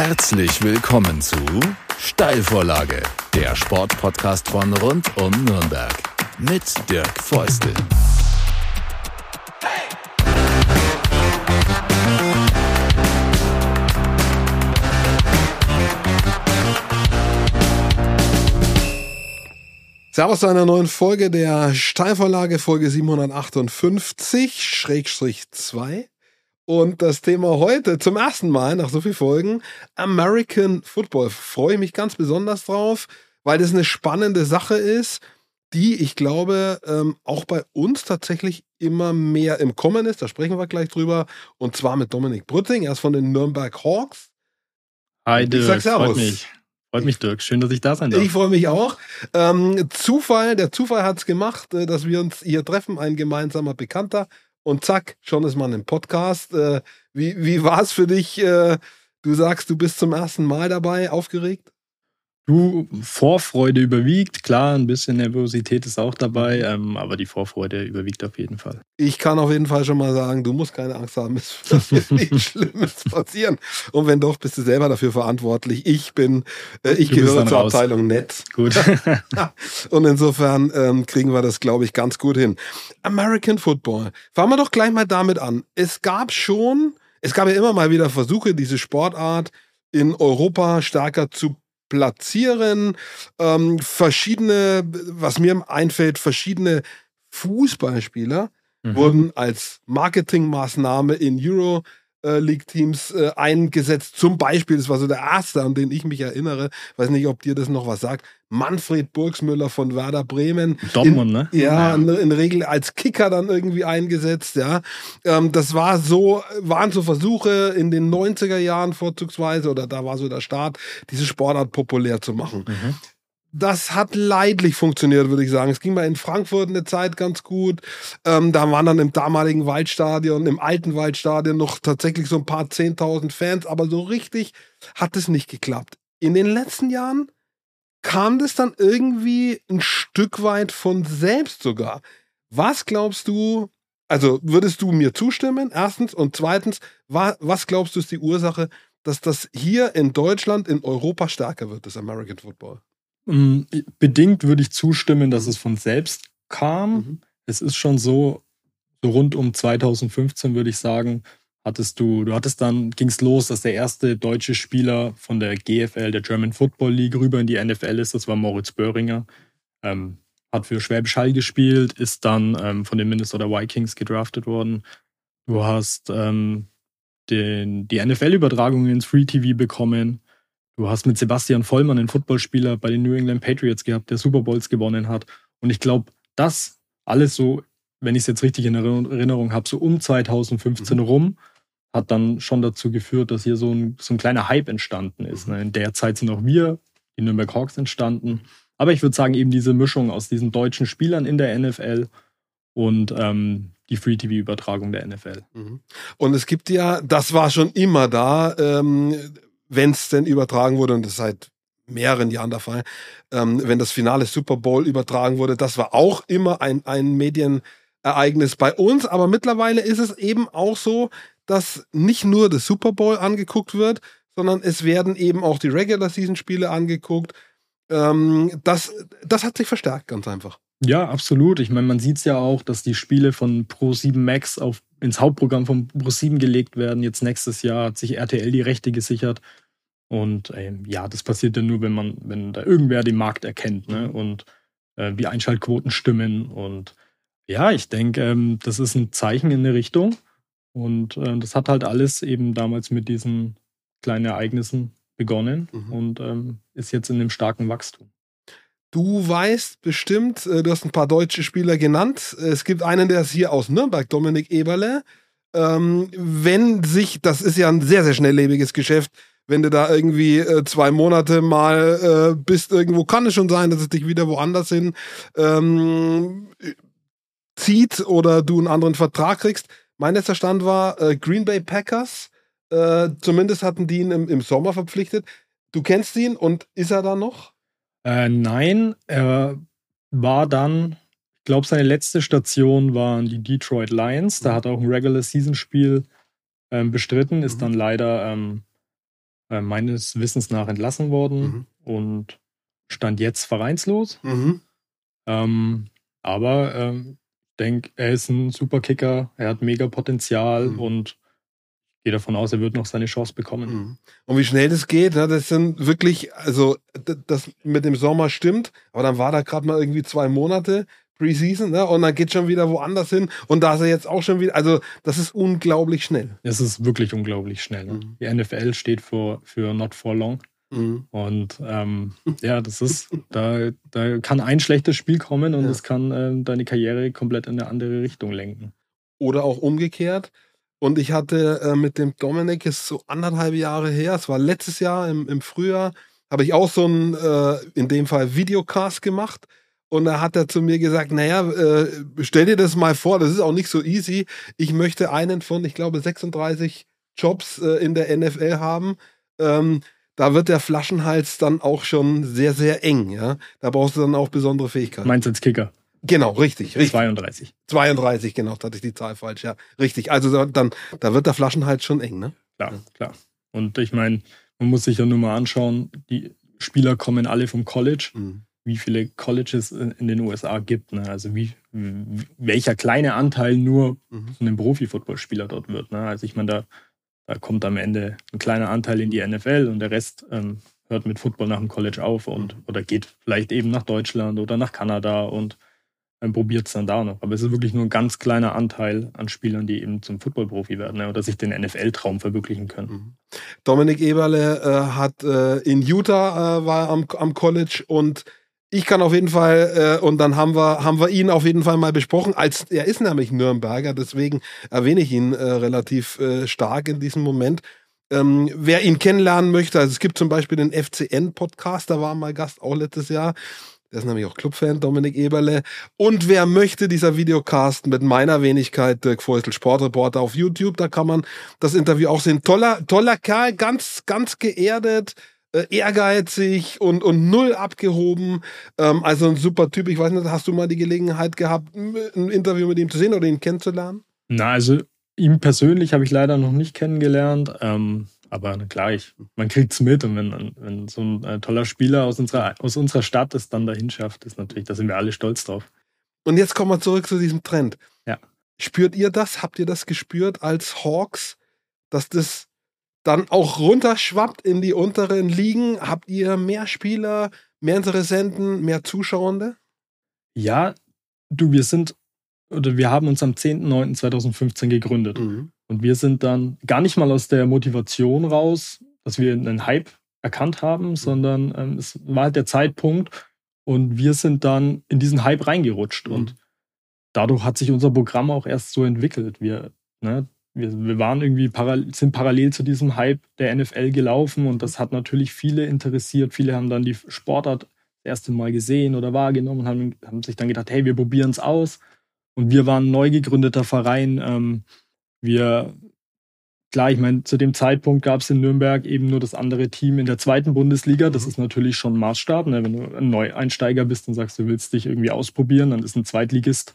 Herzlich willkommen zu Steilvorlage, der Sportpodcast von rund um Nürnberg mit Dirk Feustel. Servus zu einer neuen Folge der Steilvorlage, Folge 758-2. Und das Thema heute zum ersten Mal nach so vielen Folgen American Football. Freue ich mich ganz besonders drauf, weil das eine spannende Sache ist, die ich glaube ähm, auch bei uns tatsächlich immer mehr im Kommen ist. Da sprechen wir gleich drüber. Und zwar mit Dominik Brütting, er ist von den Nürnberg Hawks. Hi, Dirk. Ich sag Servus. Freut mich. Freut mich, Dirk. Schön, dass ich da sein darf. Ich freue mich auch. Ähm, Zufall, der Zufall hat es gemacht, äh, dass wir uns hier treffen, ein gemeinsamer Bekannter. Und zack, schon ist man im Podcast. Äh, wie wie war es für dich? Äh, du sagst, du bist zum ersten Mal dabei, aufgeregt? Du, Vorfreude überwiegt, klar, ein bisschen Nervosität ist auch dabei, ähm, aber die Vorfreude überwiegt auf jeden Fall. Ich kann auf jeden Fall schon mal sagen, du musst keine Angst haben, es wird nichts Schlimmes passieren. Und wenn doch, bist du selber dafür verantwortlich. Ich bin, äh, ich gehöre zur raus. Abteilung Netz. Gut. Und insofern ähm, kriegen wir das, glaube ich, ganz gut hin. American Football. Fangen wir doch gleich mal damit an. Es gab schon, es gab ja immer mal wieder Versuche, diese Sportart in Europa stärker zu platzieren. Ähm, verschiedene, was mir einfällt, verschiedene Fußballspieler mhm. wurden als Marketingmaßnahme in Euro äh, League-Teams äh, eingesetzt. Zum Beispiel, das war so der erste, an den ich mich erinnere, weiß nicht, ob dir das noch was sagt, Manfred Burgsmüller von Werder Bremen. Dortmund, ne? Ja, in, in Regel als Kicker dann irgendwie eingesetzt, ja. Ähm, das war so, waren so Versuche in den 90er Jahren vorzugsweise, oder da war so der Start, diese Sportart populär zu machen. Mhm das hat leidlich funktioniert, würde ich sagen. Es ging mal in Frankfurt eine Zeit ganz gut. Ähm, da waren dann im damaligen Waldstadion, im alten Waldstadion noch tatsächlich so ein paar 10.000 Fans, aber so richtig hat es nicht geklappt. In den letzten Jahren kam das dann irgendwie ein Stück weit von selbst sogar. Was glaubst du, also würdest du mir zustimmen, erstens, und zweitens, was glaubst du ist die Ursache, dass das hier in Deutschland, in Europa stärker wird, das American Football? Mm, bedingt würde ich zustimmen, dass es von selbst kam. Mhm. Es ist schon so, so rund um 2015 würde ich sagen, hattest du, du hattest dann, ging es los, dass der erste deutsche Spieler von der GFL, der German Football League, rüber in die NFL ist. Das war Moritz Böhringer. Ähm, hat für Schwäbisch Hall gespielt, ist dann ähm, von den Minnesota Vikings gedraftet worden. Du hast ähm, den, die NFL-Übertragung ins Free TV bekommen. Du hast mit Sebastian Vollmann einen Footballspieler bei den New England Patriots gehabt, der Super Bowls gewonnen hat. Und ich glaube, das alles so, wenn ich es jetzt richtig in Erinnerung habe, so um 2015 mhm. rum, hat dann schon dazu geführt, dass hier so ein, so ein kleiner Hype entstanden ist. Mhm. Ne? In der Zeit sind auch wir, die Nürnberg Hawks, entstanden. Aber ich würde sagen, eben diese Mischung aus diesen deutschen Spielern in der NFL und ähm, die Free-TV-Übertragung der NFL. Mhm. Und es gibt ja, das war schon immer da, ähm, wenn es denn übertragen wurde, und das ist seit mehreren Jahren der Fall, ähm, wenn das Finale Super Bowl übertragen wurde, das war auch immer ein, ein Medienereignis bei uns, aber mittlerweile ist es eben auch so, dass nicht nur das Super Bowl angeguckt wird, sondern es werden eben auch die Regular Season Spiele angeguckt. Ähm, das, das hat sich verstärkt, ganz einfach. Ja, absolut. Ich meine, man sieht es ja auch, dass die Spiele von Pro7 Max auf, ins Hauptprogramm von Pro7 gelegt werden. Jetzt nächstes Jahr hat sich RTL die Rechte gesichert. Und ähm, ja, das passiert ja nur, wenn man, wenn da irgendwer den Markt erkennt, ne? Und äh, wie Einschaltquoten stimmen. Und ja, ich denke, ähm, das ist ein Zeichen in eine Richtung. Und äh, das hat halt alles eben damals mit diesen kleinen Ereignissen begonnen mhm. und ähm, ist jetzt in einem starken Wachstum. Du weißt bestimmt, äh, du hast ein paar deutsche Spieler genannt. Es gibt einen, der ist hier aus Nürnberg, Dominik Eberle. Ähm, wenn sich, das ist ja ein sehr, sehr schnelllebiges Geschäft, wenn du da irgendwie äh, zwei Monate mal äh, bist, irgendwo kann es schon sein, dass es dich wieder woanders hin ähm, zieht oder du einen anderen Vertrag kriegst. Mein letzter Stand war äh, Green Bay Packers. Äh, zumindest hatten die ihn im, im Sommer verpflichtet. Du kennst ihn und ist er da noch? Äh, nein, er war dann, ich glaube, seine letzte Station waren die Detroit Lions. Da mhm. hat er auch ein Regular Season Spiel ähm, bestritten, ist mhm. dann leider ähm, äh, meines Wissens nach entlassen worden Mhm. und stand jetzt vereinslos. Mhm. Ähm, aber ähm, ich denke, er ist ein super Kicker, er hat mega Potenzial Mhm. und gehe davon aus, er wird noch seine Chance bekommen. Mhm. Und wie schnell das geht, ne, das sind wirklich, also das mit dem Sommer stimmt, aber dann war da gerade mal irgendwie zwei Monate Preseason, ne, und dann geht schon wieder woanders hin und da ist er jetzt auch schon wieder, also das ist unglaublich schnell. Es ist wirklich unglaublich schnell. Ne? Mhm. Die NFL steht für, für Not for Long. Mhm. Und ähm, ja, das ist, da, da kann ein schlechtes Spiel kommen und Ja. es kann ähm, deine Karriere komplett in eine andere Richtung lenken. Oder auch umgekehrt. Und ich hatte äh, mit dem Dominik, ist so anderthalb Jahre her, es war letztes Jahr im, im Frühjahr, habe ich auch so einen, äh, in dem Fall Videocast gemacht. Und da hat er zu mir gesagt, naja, äh, stell dir das mal vor, das ist auch nicht so easy. Ich möchte einen von, ich glaube, 36 Jobs äh, in der NFL haben. Ähm, da wird der Flaschenhals dann auch schon sehr, sehr eng. Ja? Da brauchst du dann auch besondere Fähigkeiten. Meinst als Kicker? Genau, richtig, richtig. 32. 32, genau, da hatte ich die Zahl falsch, ja. Richtig. Also da, dann, da wird der Flaschenhals schon eng, ne? Klar, Ja. klar. Und ich meine, man muss sich ja nur mal anschauen, die Spieler kommen alle vom College. wie viele Colleges in in den USA gibt. Ne? Also wie, wie, welcher kleine Anteil nur Mhm. von einem Profi-Footballspieler dort wird. Ne? Also ich meine, da, da kommt am Ende ein kleiner Anteil in die NFL und der Rest ähm, hört mit Football nach dem College auf und oder geht vielleicht eben nach Deutschland oder nach Kanada und ähm, probiert es dann da noch. Aber es ist wirklich nur ein ganz kleiner Anteil an Spielern, die eben zum Footballprofi werden ne? oder sich den NFL-Traum verwirklichen können. Mhm. Dominik Eberle äh, hat äh, in Utah äh, war am, am College und ich kann auf jeden Fall, äh, und dann haben wir, haben wir ihn auf jeden Fall mal besprochen, als er ist nämlich Nürnberger, deswegen erwähne ich ihn äh, relativ äh, stark in diesem Moment. Ähm, wer ihn kennenlernen möchte, also es gibt zum Beispiel den FCN-Podcast, da war mal Gast auch letztes Jahr. Der ist nämlich auch Clubfan, Dominik Eberle. Und wer möchte, dieser Videocast mit meiner Wenigkeit, Dirk Feustel, Sportreporter auf YouTube, da kann man das Interview auch sehen. Toller, toller Kerl, ganz, ganz geerdet, äh, ehrgeizig und, und null abgehoben. Ähm, also ein super Typ. Ich weiß nicht, hast du mal die Gelegenheit gehabt, ein Interview mit ihm zu sehen oder ihn kennenzulernen? Na, also ihn persönlich habe ich leider noch nicht kennengelernt. Ähm, aber na klar, ich, man kriegt es mit und wenn, wenn so ein äh, toller Spieler aus unserer, aus unserer Stadt es dann dahin schafft, ist natürlich, da sind wir alle stolz drauf. Und jetzt kommen wir zurück zu diesem Trend. Ja. Spürt ihr das? Habt ihr das gespürt als Hawks, dass das dann auch runterschwappt in die unteren Ligen? Habt ihr mehr Spieler, mehr Interessenten, mehr Zuschauende? Ja, du, wir sind, oder wir haben uns am 10.09.2015 gegründet. Mhm. Und wir sind dann gar nicht mal aus der Motivation raus, dass wir einen Hype erkannt haben, sondern ähm, es war halt der Zeitpunkt und wir sind dann in diesen Hype reingerutscht. Mhm. Und dadurch hat sich unser Programm auch erst so entwickelt. Wir, ne, wir, wir waren irgendwie paral sind parallel zu diesem Hype der NFL gelaufen und das hat natürlich viele interessiert. Viele haben dann die Sportart das erste Mal gesehen oder wahrgenommen und haben, haben sich dann gedacht, hey, wir probieren es aus. Und wir waren ein neu gegründeter Verein. Ähm, wir, klar, ich meine, zu dem Zeitpunkt gab es in Nürnberg eben nur das andere Team in der zweiten Bundesliga. Das Mhm. ist natürlich schon ein Maßstab. Ne? Wenn du ein Neueinsteiger bist und sagst, du willst dich irgendwie ausprobieren, dann ist ein Zweitligist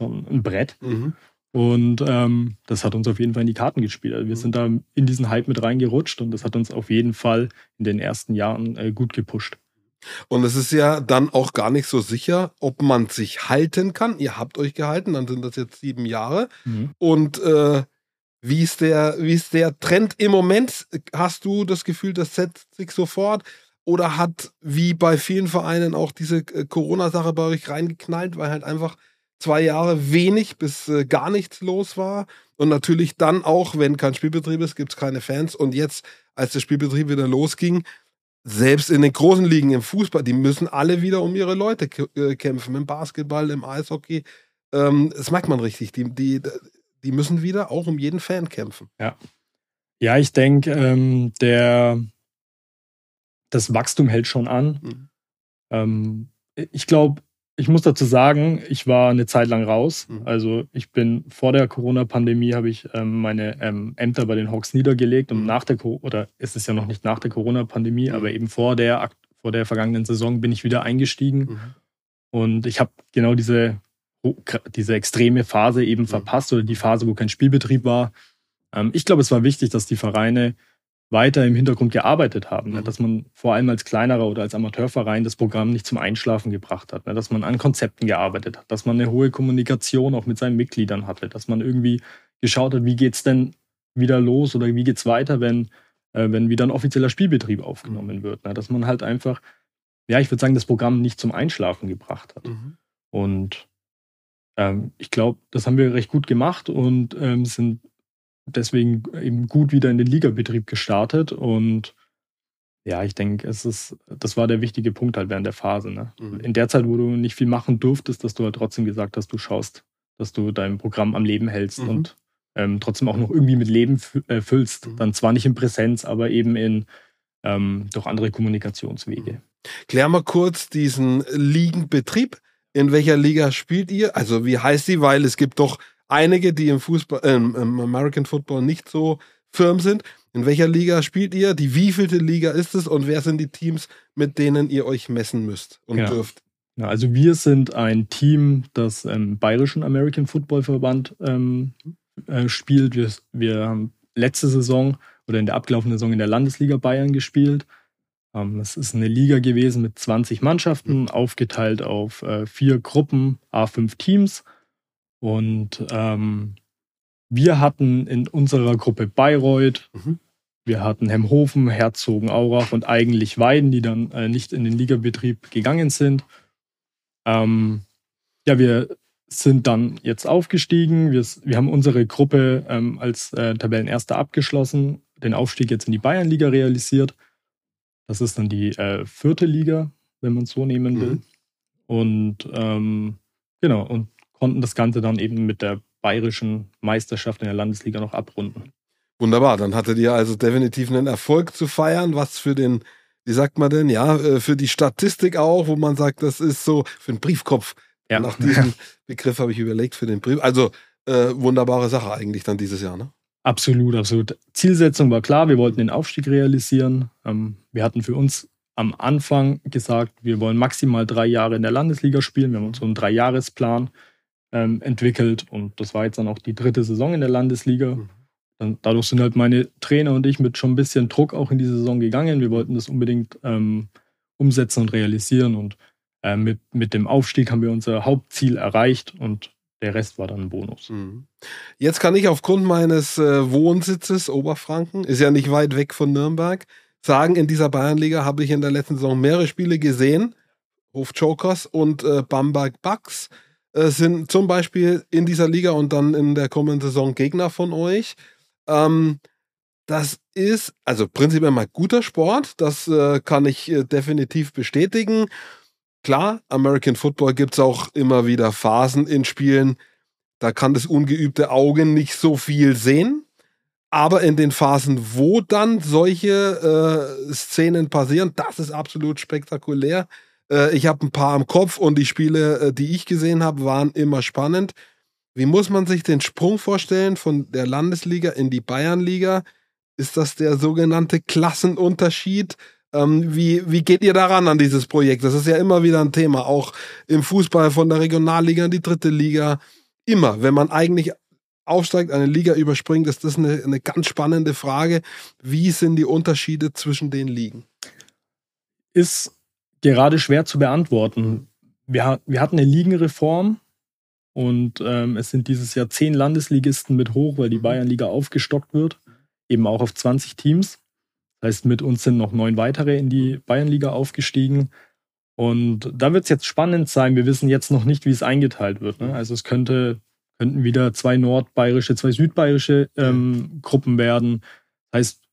schon ein Brett. Mhm. Und ähm, das hat uns auf jeden Fall in die Karten gespielt. Also wir Mhm. sind da in diesen Hype mit reingerutscht und das hat uns auf jeden Fall in den ersten Jahren äh, gut gepusht. Und es ist ja dann auch gar nicht so sicher, ob man sich halten kann. Ihr habt euch gehalten, dann sind das jetzt sieben Jahre. Und äh, wie, ist der, wie ist der Trend im Moment? Hast du das Gefühl, das setzt sich sofort? Oder hat, wie bei vielen Vereinen, auch diese äh, Corona-Sache bei euch reingeknallt, weil halt einfach zwei Jahre wenig bis äh, gar nichts los war? Und natürlich dann auch, wenn kein Spielbetrieb ist, gibt es keine Fans. Und jetzt, als der Spielbetrieb wieder losging, selbst in den großen Ligen im Fußball, die müssen alle wieder um ihre Leute äh, kämpfen. Im Basketball, im Eishockey. Ähm, das merkt man richtig. Die, die, die müssen wieder auch um jeden Fan kämpfen. Ja, ich denke, ähm, der das Wachstum hält schon an. Mhm. Ähm, ich glaube, ich muss dazu sagen, ich war eine Zeit lang raus. Mhm. Also ich bin vor der Corona-Pandemie habe ich ähm, meine ähm, Ämter bei den Hawks niedergelegt und Mhm. nach der oder ist es ja noch nicht nach der Corona-Pandemie, Mhm. aber eben vor der vor der vergangenen Saison bin ich wieder eingestiegen und ich habe genau diese diese extreme Phase eben Mhm. verpasst oder die Phase, wo kein Spielbetrieb war. Ähm, ich glaube, es war wichtig, dass die Vereine weiter im Hintergrund gearbeitet haben. Ne? Mhm. Dass man vor allem als kleinerer oder als Amateurverein das Programm nicht zum Einschlafen gebracht hat. Ne? Dass man an Konzepten gearbeitet hat. Dass man eine hohe Kommunikation auch mit seinen Mitgliedern hatte. Dass man irgendwie geschaut hat, wie geht's denn wieder los oder wie geht's weiter, wenn, äh, wenn wieder ein offizieller Spielbetrieb aufgenommen mhm. wird. Ne? Dass man halt einfach, ja, ich würde sagen, das Programm nicht zum Einschlafen gebracht hat. Mhm. Und ähm, ich glaube, das haben wir recht gut gemacht und ähm, sind deswegen eben gut wieder in den Ligabetrieb gestartet. Und ja, ich denke, es ist, das war der wichtige Punkt halt während der Phase. Ne? Mhm. In der Zeit, wo du nicht viel machen durftest, dass du halt trotzdem gesagt hast, du schaust, dass du dein Programm am Leben hältst mhm. und ähm, trotzdem auch noch irgendwie mit Leben äh, füllst. Mhm. Dann zwar nicht in Präsenz, aber eben in ähm, durch andere Kommunikationswege. Mhm. Klär mal kurz diesen Ligenbetrieb. In welcher Liga spielt ihr? Also wie heißt sie? Weil es gibt doch einige, die im Fußball, äh, im American Football nicht so firm sind. In welcher Liga spielt ihr? Die wievielte Liga ist es und wer sind die Teams, mit denen ihr euch messen müsst und ja. dürft? Ja, also wir sind ein Team, das im Bayerischen American Football Verband ähm, äh, spielt. Wir, wir haben letzte Saison oder in der abgelaufenen Saison in der Landesliga Bayern gespielt. Ähm, es ist eine Liga gewesen mit 20 Mannschaften, aufgeteilt auf äh, vier Gruppen, A5 Teams. Und ähm, wir hatten in unserer Gruppe Bayreuth, mhm. wir hatten Hemhofen, Herzogen, Aurach und eigentlich Weiden, die dann äh, nicht in den Ligabetrieb gegangen sind. Ähm, ja, wir sind dann jetzt aufgestiegen. Wir, wir haben unsere Gruppe ähm, als äh, Tabellenerster abgeschlossen, den Aufstieg jetzt in die Bayernliga realisiert. Das ist dann die äh, vierte Liga, wenn man es so nehmen will. Mhm. Und ähm, genau, und konnten das Ganze dann eben mit der bayerischen Meisterschaft in der Landesliga noch abrunden. Wunderbar, dann hattet ihr also definitiv einen Erfolg zu feiern, was für den, wie sagt man denn, ja, äh, für die Statistik auch, wo man sagt, das ist so für den Briefkopf. Ja. Nach diesem Begriff habe ich überlegt für den Brief. Also äh, wunderbare Sache eigentlich dann dieses Jahr, ne? Absolut, absolut. Zielsetzung war klar, wir wollten den Aufstieg realisieren. Ähm, wir hatten für uns am Anfang gesagt, wir wollen maximal drei Jahre in der Landesliga spielen. Wir haben uns so einen Dreijahresplan ähm, entwickelt. Und das war jetzt dann auch die dritte Saison in der Landesliga. Mhm. Dadurch sind halt meine Trainer und ich mit schon ein bisschen Druck auch in die Saison gegangen. Wir wollten das unbedingt ähm, umsetzen und realisieren. Und äh, mit, mit dem Aufstieg haben wir unser Hauptziel erreicht und der Rest war dann ein Bonus. Mhm. Jetzt kann ich aufgrund meines äh, Wohnsitzes Oberfranken, ist ja nicht weit weg von Nürnberg, sagen, in dieser Bayernliga habe ich in der letzten Saison mehrere Spiele gesehen. Hof Jokers und äh, Bamberg Bucks sind zum Beispiel in dieser Liga und dann in der kommenden Saison Gegner von euch. Ähm, das ist also prinzipiell mal guter Sport, das äh, kann ich äh, definitiv bestätigen. Klar, American Football gibt es auch immer wieder Phasen in Spielen, da kann das ungeübte Auge nicht so viel sehen. Aber in den Phasen, wo dann solche äh, Szenen passieren, das ist absolut spektakulär. Äh, ich habe ein paar im Kopf und die Spiele, äh, die ich gesehen habe, waren immer spannend. Wie muss man sich den Sprung vorstellen von der Landesliga in die Bayernliga? Ist das der sogenannte Klassenunterschied? Ähm, wie, wie geht ihr daran an dieses Projekt? Das ist ja immer wieder ein Thema, auch im Fußball von der Regionalliga in die dritte Liga. Immer, wenn man eigentlich aufsteigt, eine Liga überspringt, ist das eine, eine ganz spannende Frage. Wie sind die Unterschiede zwischen den Ligen? Ist gerade schwer zu beantworten. Wir, wir hatten eine Ligenreform und ähm, es sind dieses Jahr zehn Landesligisten mit hoch, weil die mhm. Bayernliga aufgestockt wird, eben auch auf 20 Teams. Das heißt, mit uns sind noch neun weitere in die Bayernliga aufgestiegen. Und da wird es jetzt spannend sein. Wir wissen jetzt noch nicht, wie es eingeteilt wird. Ne? Also es könnte, könnten wieder zwei nordbayerische, zwei südbayerische ähm, Gruppen werden. Das heißt,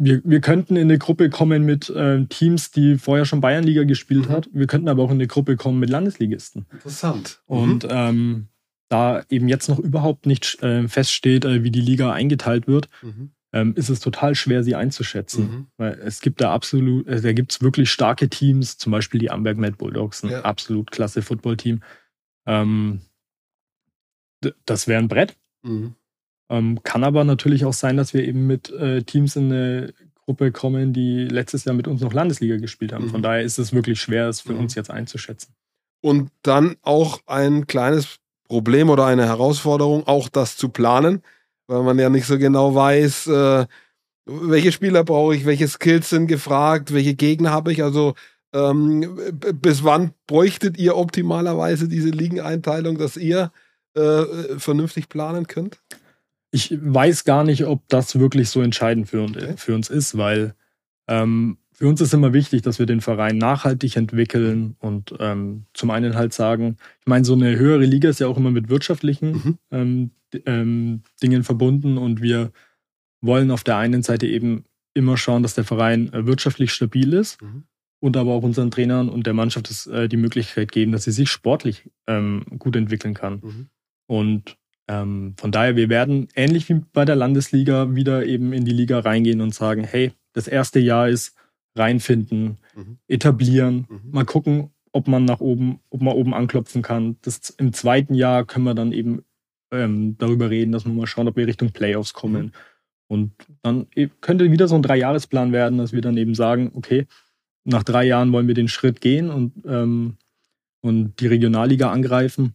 wir, wir könnten in eine Gruppe kommen mit äh, Teams, die vorher schon Bayernliga gespielt mhm. hat. Wir könnten aber auch in eine Gruppe kommen mit Landesligisten. Interessant. Mhm. Und ähm, da eben jetzt noch überhaupt nicht äh, feststeht, äh, wie die Liga eingeteilt wird, mhm. ähm, ist es total schwer, sie einzuschätzen. Mhm. Weil es gibt da absolut, äh, da gibt es wirklich starke Teams, zum Beispiel die Amberg Mad Bulldogs, ein ja. absolut klasse Footballteam. Ähm, das wäre ein Brett. Mhm. Ähm, kann aber natürlich auch sein, dass wir eben mit äh, Teams in eine Gruppe kommen, die letztes Jahr mit uns noch Landesliga gespielt haben. Mhm. Von daher ist es wirklich schwer, es für mhm. uns jetzt einzuschätzen. Und dann auch ein kleines Problem oder eine Herausforderung, auch das zu planen, weil man ja nicht so genau weiß, äh, welche Spieler brauche ich, welche Skills sind gefragt, welche Gegner habe ich. Also ähm, bis wann bräuchtet ihr optimalerweise diese Ligeneinteilung, dass ihr äh, vernünftig planen könnt? Ich weiß gar nicht, ob das wirklich so entscheidend für, okay. für uns ist, weil ähm, für uns ist immer wichtig, dass wir den Verein nachhaltig entwickeln und ähm, zum einen halt sagen, ich meine, so eine höhere Liga ist ja auch immer mit wirtschaftlichen mhm. ähm, ähm, Dingen verbunden und wir wollen auf der einen Seite eben immer schauen, dass der Verein äh, wirtschaftlich stabil ist mhm. und aber auch unseren Trainern und der Mannschaft äh, die Möglichkeit geben, dass sie sich sportlich ähm, gut entwickeln kann. Mhm. Und ähm, von daher, wir werden ähnlich wie bei der Landesliga wieder eben in die Liga reingehen und sagen, hey, das erste Jahr ist reinfinden, mhm. etablieren, mhm. mal gucken, ob man nach oben, ob man oben anklopfen kann. Das, Im zweiten Jahr können wir dann eben ähm, darüber reden, dass wir mal schauen, ob wir Richtung Playoffs kommen. Mhm. Und dann e, könnte wieder so ein Dreijahresplan werden, dass wir dann eben sagen, okay, nach drei Jahren wollen wir den Schritt gehen und, ähm, und die Regionalliga angreifen.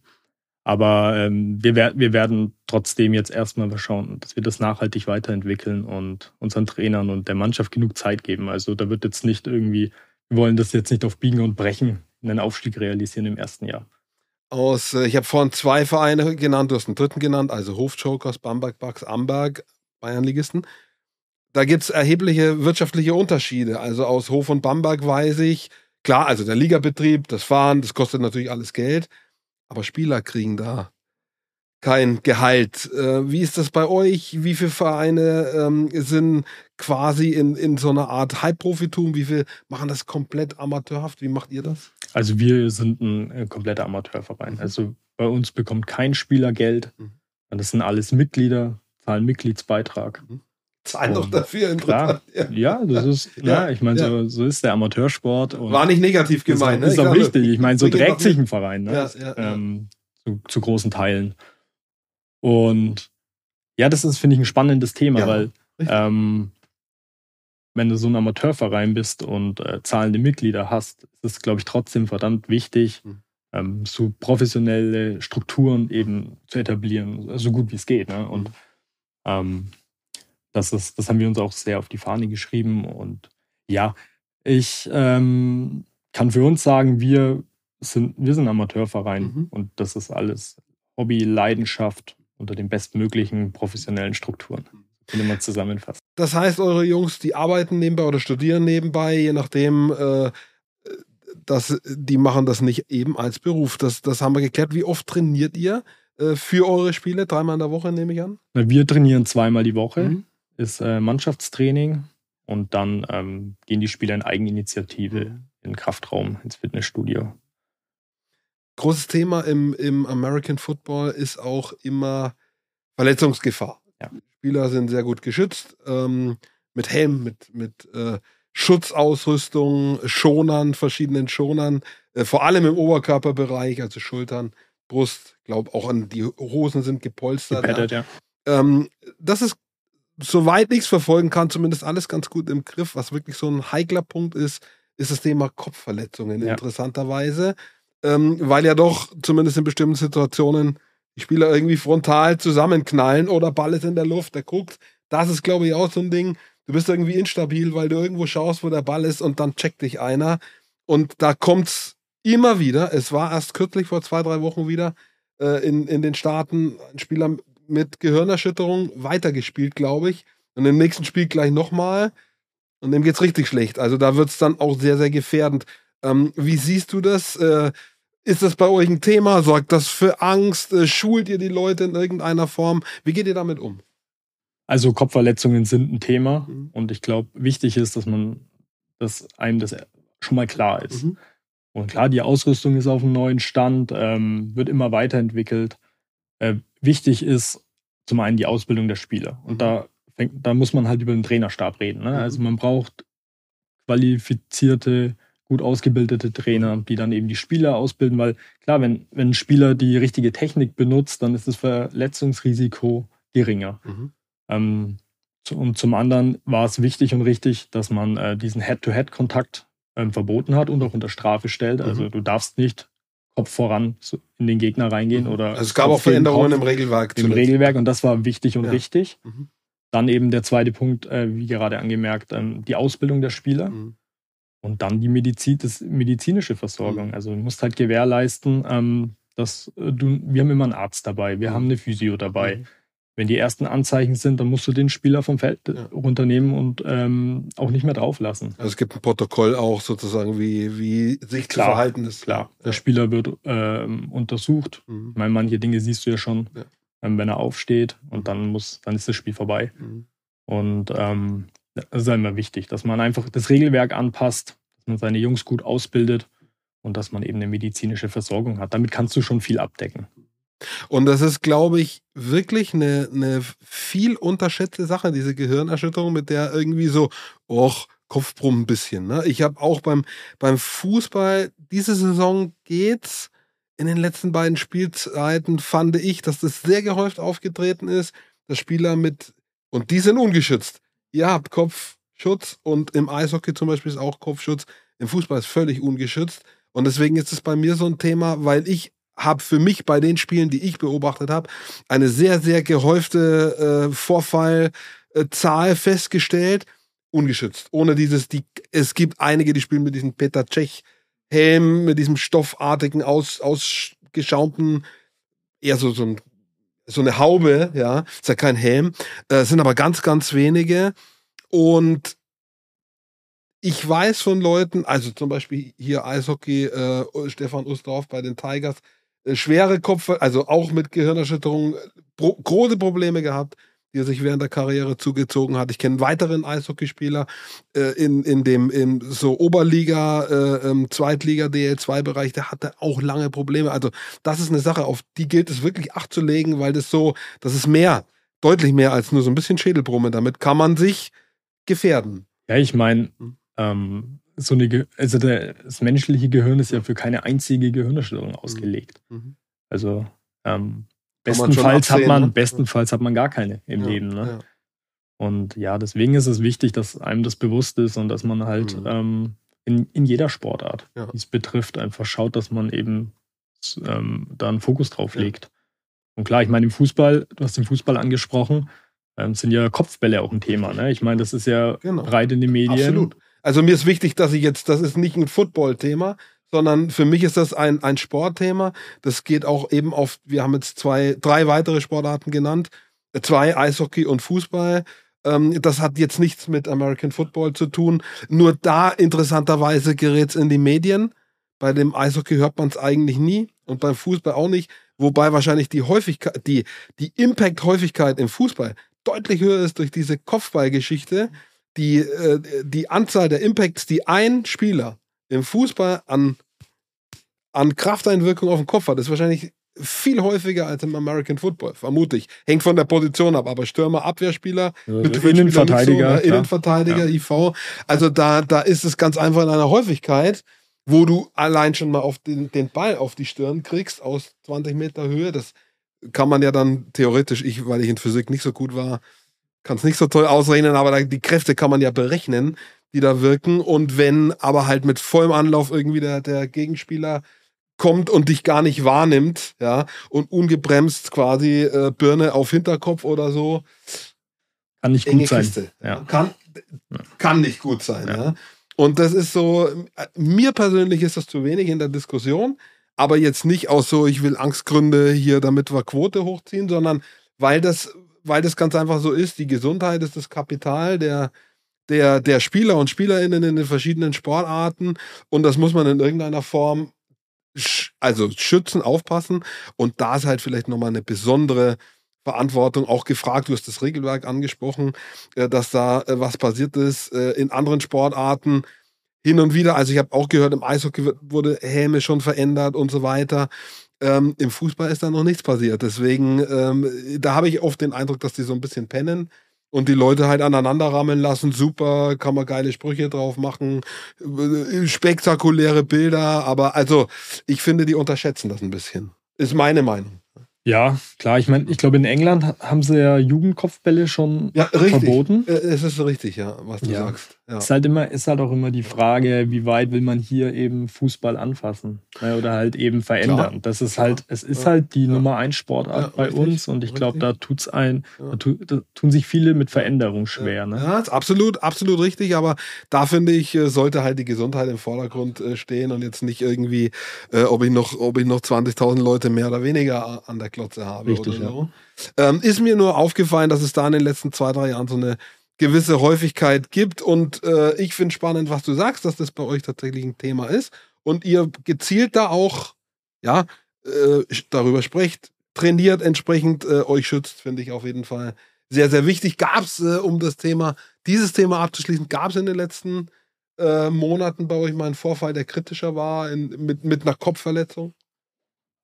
Aber ähm, wir, wir werden trotzdem jetzt erstmal schauen, dass wir das nachhaltig weiterentwickeln und unseren Trainern und der Mannschaft genug Zeit geben. Also da wird jetzt nicht irgendwie, wir wollen das jetzt nicht auf Biegen und Brechen einen Aufstieg realisieren im ersten Jahr. Aus, äh, ich habe vorhin zwei Vereine genannt, du hast einen dritten genannt, also Hofjokers, Bamberg Bucks, Amberg, Bayernligisten. Da gibt es erhebliche wirtschaftliche Unterschiede. Also aus Hof und Bamberg weiß ich, klar, also der Ligabetrieb, das Fahren, das kostet natürlich alles Geld aber Spieler kriegen da kein Gehalt. Äh, wie ist das bei euch? Wie viele Vereine ähm, sind quasi in, in so einer Art Halbprofitum? Wie viele machen das komplett amateurhaft? Wie macht ihr das? Also wir sind ein äh, kompletter Amateurverein. Mhm. Also bei uns bekommt kein Spieler Geld. Mhm. Das sind alles Mitglieder, zahlen Mitgliedsbeitrag. Mhm. Zahlen doch dafür. Klar, ja. ja, das ist, ja, ich meine, ja. so, so ist der Amateursport. War nicht negativ gemeint. Ist, ne? ist auch wichtig. Ich meine, so trägt sich ein Verein, ne? Ja, ja, ähm, zu, zu, großen Teilen. Und ja, das ist, finde ich, ein spannendes Thema, weil ähm, wenn du so ein Amateurverein bist und äh, zahlende Mitglieder hast, ist es, glaube ich, trotzdem verdammt wichtig, mhm. ähm, so professionelle Strukturen eben zu etablieren, so gut wie es geht. Ne? Und mhm. ähm, das, ist, das haben wir uns auch sehr auf die Fahne geschrieben. Und ja, ich ähm, kann für uns sagen, wir sind, wir sind Amateurverein mhm. und das ist alles Hobby, Leidenschaft unter den bestmöglichen professionellen Strukturen. Könnte man zusammenfassen. Das heißt, eure Jungs, die arbeiten nebenbei oder studieren nebenbei, je nachdem, äh, das, die machen das nicht eben als Beruf. Das, das haben wir geklärt. Wie oft trainiert ihr äh, für eure Spiele? Dreimal in der Woche, nehme ich an? Wir trainieren zweimal die Woche. Mhm ist äh, Mannschaftstraining und dann ähm, gehen die Spieler in Eigeninitiative mhm. in den Kraftraum, ins Fitnessstudio. Großes Thema im, im American Football ist auch immer Verletzungsgefahr. Ja. Spieler sind sehr gut geschützt, ähm, mit Helm, mit, mit äh, Schutzausrüstung, Schonern, verschiedenen Schonern, äh, vor allem im Oberkörperbereich, also Schultern, Brust, glaube auch an die Hosen sind gepolstert. Gepadded, ja. ja. Ähm, das ist soweit ich es verfolgen kann, zumindest alles ganz gut im Griff. Was wirklich so ein heikler Punkt ist, ist das Thema Kopfverletzungen, ja. interessanterweise. Ähm, weil ja doch, zumindest in bestimmten Situationen, die Spieler irgendwie frontal zusammenknallen oder Ball ist in der Luft, der guckt. Das ist, glaube ich, auch so ein Ding. Du bist irgendwie instabil, weil du irgendwo schaust, wo der Ball ist und dann checkt dich einer. Und da kommt es immer wieder. Es war erst kürzlich vor zwei, drei Wochen wieder äh, in, in den Staaten ein Spieler mit Gehirnerschütterung weitergespielt, glaube ich. Und im nächsten Spiel gleich nochmal. Und dem geht es richtig schlecht. Also da wird es dann auch sehr, sehr gefährdend. Ähm, wie siehst du das? Äh, ist das bei euch ein Thema? Sorgt das für Angst? Äh, schult ihr die Leute in irgendeiner Form? Wie geht ihr damit um? Also Kopfverletzungen sind ein Thema mhm. und ich glaube, wichtig ist, dass man, dass einem das schon mal klar ist. Mhm. Und klar, die Ausrüstung ist auf einem neuen Stand, ähm, wird immer weiterentwickelt. Äh, wichtig ist zum einen die Ausbildung der Spieler. Und mhm. da, da muss man halt über den Trainerstab reden. Ne? Mhm. Also man braucht qualifizierte, gut ausgebildete Trainer, die dann eben die Spieler ausbilden, weil klar, wenn, wenn ein Spieler die richtige Technik benutzt, dann ist das Verletzungsrisiko geringer. Mhm. Ähm, und zum anderen war es wichtig und richtig, dass man äh, diesen Head-to-Head-Kontakt ähm, verboten hat und auch unter Strafe stellt. Also mhm. du darfst nicht Kopf voran in den Gegner reingehen. Mhm. Oder also es gab auch Veränderungen im Regelwerk. Im Regelwerk und das war wichtig und ja. richtig. Mhm. Dann eben der zweite Punkt, äh, wie gerade angemerkt, ähm, die Ausbildung der Spieler. Mhm. Und dann die Medizin, das medizinische Versorgung. Mhm. Also du musst halt gewährleisten, ähm, dass äh, du, wir haben immer einen Arzt dabei, wir mhm. haben eine Physio dabei. Mhm. Wenn die ersten Anzeichen sind, dann musst du den Spieler vom Feld ja. runternehmen und ähm, auch nicht mehr drauflassen. Also es gibt ein Protokoll auch sozusagen, wie, wie sich klar, zu verhalten ist. Klar, der Spieler wird ähm, untersucht. Mhm. Ich meine, manche Dinge siehst du ja schon. Ja ähm, wenn er aufsteht und dann muss, dann ist das Spiel vorbei. Mhm. Und ähm, das ist immer wichtig, dass man einfach das Regelwerk anpasst, dass man seine Jungs gut ausbildet und dass man eben eine medizinische Versorgung hat. Damit kannst du schon viel abdecken. Und das ist, glaube ich, wirklich eine, eine viel unterschätzte Sache, diese Gehirnerschütterung, mit der irgendwie so, och, Kopfbrummen ein bisschen. Ne? Ich habe auch beim, beim Fußball, diese Saison geht's, in den letzten beiden Spielzeiten fand ich, dass das sehr gehäuft aufgetreten ist, dass Spieler mit, und die sind ungeschützt. Ihr habt Kopfschutz und im Eishockey zum Beispiel ist auch Kopfschutz. Im Fußball ist völlig ungeschützt. Und deswegen ist es bei mir so ein Thema, weil ich habe für mich bei den Spielen, die ich beobachtet habe, eine sehr, sehr gehäufte äh, Vorfallzahl festgestellt. Ungeschützt. Ohne dieses, die, es gibt einige, die spielen mit diesem Peter Tschech Helm mit diesem stoffartigen, aus, ausgeschaumten, eher so, so, ein, so eine Haube, ja, ist ja kein Helm, äh, sind aber ganz, ganz wenige. Und ich weiß von Leuten, also zum Beispiel hier Eishockey, äh, Stefan Ustorf bei den Tigers, äh, schwere Kopf, also auch mit Gehirnerschütterung, pro, große Probleme gehabt die er sich während der Karriere zugezogen hat. Ich kenne einen weiteren Eishockeyspieler äh, in, in dem in so Oberliga, äh, ähm, Zweitliga, DL2-Bereich, der hatte auch lange Probleme. Also das ist eine Sache, auf die gilt es wirklich Acht zu legen, weil das so, das ist mehr, deutlich mehr als nur so ein bisschen Schädelbrumme. Damit kann man sich gefährden. Ja, ich meine, hm. ähm, so eine, also der, das menschliche Gehirn ist ja für keine einzige Gehirnerschütterung hm. ausgelegt. Mhm. Also ähm, Bestenfalls hat man, ne? bestenfalls hat man gar keine im ja, Leben. Ne? Ja. Und ja, deswegen ist es wichtig, dass einem das bewusst ist und dass man halt mhm. ähm, in, in jeder Sportart, ja. die es betrifft, einfach schaut, dass man eben ähm, da einen Fokus drauf legt. Und klar, ich meine, im Fußball, du hast den Fußball angesprochen, ähm, sind ja Kopfbälle auch ein Thema. Ne? Ich meine, das ist ja genau. breit in den Medien. Absolut. Also mir ist wichtig, dass ich jetzt, das ist nicht ein Football-Thema, sondern für mich ist das ein, ein Sportthema. Das geht auch eben auf, wir haben jetzt zwei, drei weitere Sportarten genannt, zwei Eishockey und Fußball. Ähm, das hat jetzt nichts mit American Football zu tun. Nur da interessanterweise gerät es in die Medien. Bei dem Eishockey hört man es eigentlich nie und beim Fußball auch nicht. Wobei wahrscheinlich die Häufigkeit, die, die Impact-Häufigkeit im Fußball deutlich höher ist durch diese Kopfballgeschichte. Die, äh, die Anzahl der Impacts, die ein Spieler im Fußball an, an Krafteinwirkung auf den Kopf hat, ist wahrscheinlich viel häufiger als im American Football, vermute ich. Hängt von der Position ab, aber Stürmer, Abwehrspieler, ja, Innenverteidiger, so, Innenverteidiger, ja. IV. Also da, da ist es ganz einfach in einer Häufigkeit, wo du allein schon mal auf den, den Ball auf die Stirn kriegst aus 20 Meter Höhe. Das kann man ja dann theoretisch, ich, weil ich in Physik nicht so gut war, kann es nicht so toll ausrechnen, aber die Kräfte kann man ja berechnen die da wirken. Und wenn aber halt mit vollem Anlauf irgendwie der, der Gegenspieler kommt und dich gar nicht wahrnimmt, ja, und ungebremst quasi äh, Birne auf Hinterkopf oder so. Kann nicht gut sein. Ja. Kann, kann nicht gut sein, ja. ja. Und das ist so, mir persönlich ist das zu wenig in der Diskussion, aber jetzt nicht aus so, ich will Angstgründe hier, damit wir Quote hochziehen, sondern weil das, weil das ganz einfach so ist, die Gesundheit ist das Kapital der, der, der Spieler und Spielerinnen in den verschiedenen Sportarten. Und das muss man in irgendeiner Form also schützen, aufpassen. Und da ist halt vielleicht nochmal eine besondere Verantwortung. Auch gefragt, du hast das Regelwerk angesprochen, äh, dass da äh, was passiert ist äh, in anderen Sportarten hin und wieder, also ich habe auch gehört, im Eishockey wurde Helme schon verändert und so weiter. Ähm, Im Fußball ist da noch nichts passiert. Deswegen, ähm, da habe ich oft den Eindruck, dass die so ein bisschen pennen und die Leute halt aneinander rammeln lassen. Super, kann man geile Sprüche drauf machen, äh, spektakuläre Bilder, aber also ich finde, die unterschätzen das ein bisschen. Ist meine Meinung. Ja, klar. Ich meine, ich glaube, in England haben sie ja Jugendkopfbälle schon Ja, verboten. Äh, Es ist richtig, ja, was du Ja. sagst. Ja. Ist halt immer, ist halt auch immer die Frage, wie weit will man hier eben Fußball anfassen ne, oder halt eben verändern. Klar, das ist halt, es ist halt die. Nummer eins Sportart bei richtig, uns und ich glaube, da tut's ein, da, tu, da tun sich viele mit Veränderung schwer. Ne? Ja, ist absolut, absolut richtig, aber da finde ich, äh, sollte halt die Gesundheit im Vordergrund äh, stehen und jetzt nicht irgendwie, ob ich noch, ob ich noch 20.000 Leute mehr oder weniger an der Klotze habe Richtig, oder so. Ähm, ist mir nur aufgefallen, dass es da in den letzten zwei, drei Jahren so eine gewisse Häufigkeit gibt und äh, ich finde spannend, was du sagst, dass das bei euch tatsächlich ein Thema ist und ihr gezielt da auch, ja, äh, darüber sprecht, trainiert, entsprechend äh, euch schützt, finde ich auf jeden Fall sehr, sehr wichtig. Gab es, äh, um das Thema, dieses Thema abzuschließen, gab es in den letzten äh, Monaten bei euch mal einen Vorfall, der kritischer war, in, mit, mit einer Kopfverletzung?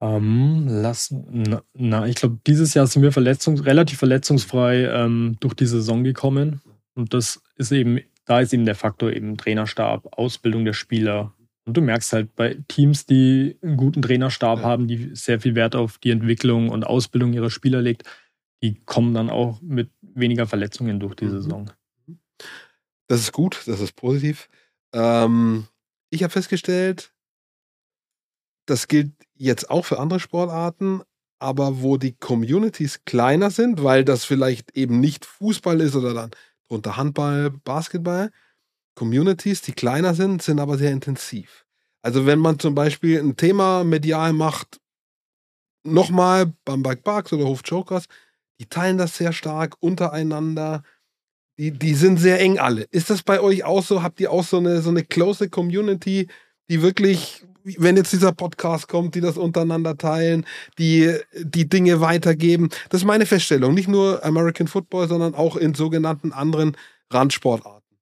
Ähm, lass, na, na, ich glaube, dieses Jahr sind wir verletzungs relativ verletzungsfrei ähm, durch die Saison gekommen. Und das ist eben, da ist eben der Faktor eben Trainerstab, Ausbildung der Spieler. Und du merkst halt bei Teams, die einen guten Trainerstab Ja. haben, die sehr viel Wert auf die Entwicklung und Ausbildung ihrer Spieler legt, die kommen dann auch mit weniger Verletzungen durch die Mhm. Saison. Das ist gut, das ist positiv. Ähm, ich habe festgestellt, das gilt jetzt auch für andere Sportarten, aber wo die Communities kleiner sind, weil das vielleicht eben nicht Fußball ist oder dann drunter Handball, Basketball, Communities, die kleiner sind, sind aber sehr intensiv. Also wenn man zum Beispiel ein Thema medial macht, nochmal beim Bike Parks oder Hof Jokers, die teilen das sehr stark untereinander. Die, die sind sehr eng alle. Ist das bei euch auch so? Habt ihr auch so eine, so eine close Community, die wirklich, wenn jetzt dieser Podcast kommt, die das untereinander teilen, die die Dinge weitergeben? Das ist meine Feststellung. Nicht nur American Football, sondern auch in sogenannten anderen Randsportarten.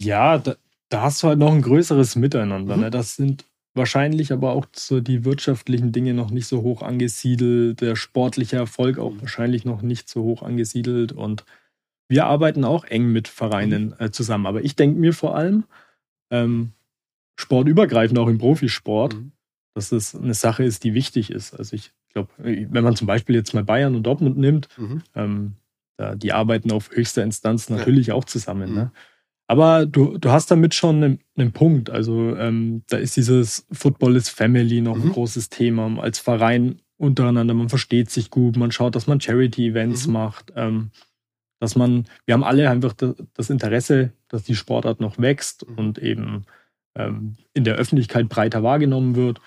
Ja, da, da hast du halt noch ein größeres Miteinander. Mhm. Ne? Das sind wahrscheinlich aber auch so die wirtschaftlichen Dinge noch nicht so hoch angesiedelt, der sportliche Erfolg auch Mhm. wahrscheinlich noch nicht so hoch angesiedelt und wir arbeiten auch eng mit Vereinen Mhm. äh, zusammen. Aber ich denke mir vor allem, ähm, sportübergreifend auch im Profisport, Mhm. dass das eine Sache ist, die wichtig ist. Also ich glaube, wenn man zum Beispiel jetzt mal Bayern und Dortmund nimmt, Mhm. ähm, da, die arbeiten auf höchster Instanz natürlich auch zusammen. Mhm. Ne? Aber du, du hast damit schon einen, einen Punkt. Also ähm, da ist dieses Football is Family noch ein Mhm. großes Thema. Als Verein untereinander, man versteht sich gut, man schaut, dass man Charity-Events Mhm. macht, ähm, dass man, wir haben alle einfach das, das Interesse, dass die Sportart noch wächst Mhm. und eben ähm, in der Öffentlichkeit breiter wahrgenommen wird.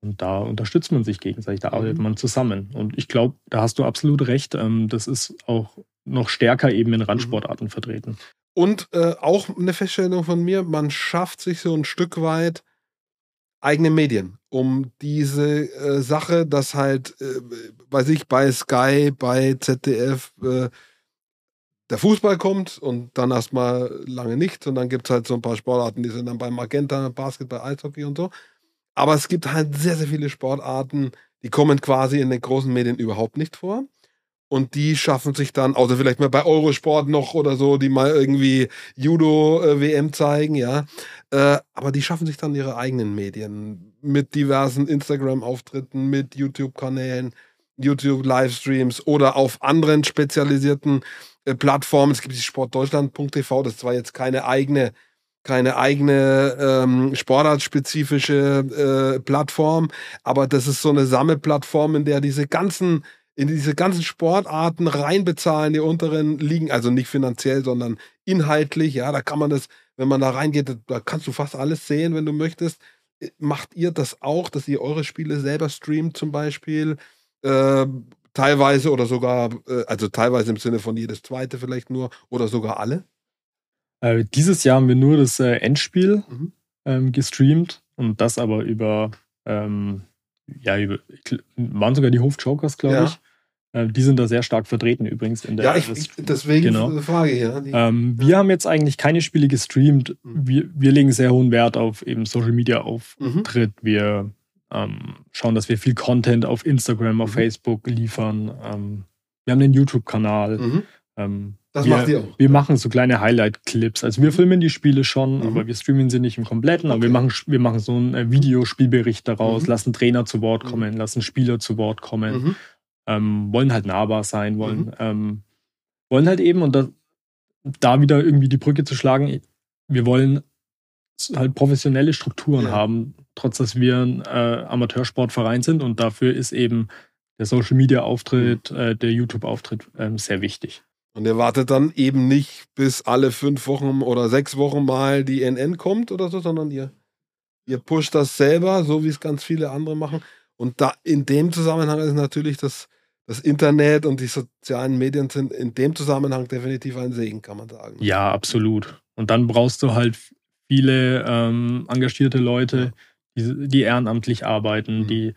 Und da unterstützt man sich gegenseitig, da arbeitet Mhm. man zusammen. Und ich glaube, da hast du absolut recht. Ähm, das ist auch noch stärker eben in Randsportarten vertreten. Und äh, auch eine Feststellung von mir, man schafft sich so ein Stück weit eigene Medien, um diese äh, Sache, dass halt, äh, weiß ich, bei Sky, bei ZDF äh, der Fußball kommt und dann erstmal lange nichts und dann gibt es halt so ein paar Sportarten, die sind dann bei Magenta, Basketball, Eishockey und so. Aber es gibt halt sehr, sehr viele Sportarten, die kommen quasi in den großen Medien überhaupt nicht vor. Und die schaffen sich dann, außer vielleicht mal bei Eurosport noch oder so, die mal irgendwie Judo-WM zeigen, ja. Äh, aber die schaffen sich dann ihre eigenen Medien mit diversen Instagram-Auftritten, mit YouTube-Kanälen, YouTube-Livestreams oder auf anderen spezialisierten äh, Plattformen. Es gibt die sportdeutschland.tv, das zwar jetzt keine eigene keine eigene ähm, sportartspezifische äh, Plattform, aber das ist so eine Sammelplattform, in der diese ganzen in diese ganzen Sportarten reinbezahlen, die unteren liegen, also nicht finanziell, sondern inhaltlich, ja, da kann man das, wenn man da reingeht, da kannst du fast alles sehen, wenn du möchtest. Macht ihr das auch, dass ihr eure Spiele selber streamt zum Beispiel? Äh, teilweise oder sogar, äh, also teilweise im Sinne von jedes zweite vielleicht nur oder sogar alle? Äh, dieses Jahr haben wir nur das äh, Endspiel Mhm. ähm, gestreamt und das aber über, ähm, ja, über, waren sogar die Hof-Jokers, glaube Ja. ich. Äh, die sind da sehr stark vertreten übrigens in der Ja, ich, ich deswegen Genau. eine Frage hier. Die, Ähm, wir haben jetzt eigentlich keine Spiele gestreamt. Mhm. Wir, wir legen sehr hohen Wert auf eben Social Media Mhm. Auftritt. Wir ähm, schauen, dass wir viel Content auf Instagram, auf Mhm. Facebook liefern. Ähm, wir haben einen YouTube-Kanal. Mhm. Ähm, Das wir, macht ihr auch. Wir machen so kleine Highlight-Clips. Also wir Mhm. filmen die Spiele schon, Mhm. aber wir streamen sie nicht im kompletten. Aber wir machen, wir machen so einen äh, Videospielbericht daraus, Mhm. lassen Trainer zu Wort Mhm. kommen, lassen Spieler zu Wort kommen. Ähm, wollen halt nahbar sein, wollen, ähm, wollen halt eben, und da, da wieder irgendwie die Brücke zu schlagen, wir wollen halt professionelle Strukturen ja. haben, trotz dass wir ein äh, Amateursportverein sind und dafür ist eben der Social Media Auftritt, mhm. äh, der YouTube Auftritt ähm, sehr wichtig. Und ihr wartet dann eben nicht, bis alle fünf Wochen oder sechs Wochen mal die NN kommt oder so, sondern ihr, ihr pusht das selber, so wie es ganz viele andere machen. Und da in dem Zusammenhang ist natürlich das, das Internet und die sozialen Medien sind in dem Zusammenhang definitiv ein Segen, kann man sagen. Ja, absolut. Und dann brauchst du halt viele ähm, engagierte Leute, die, die ehrenamtlich arbeiten, mhm. die,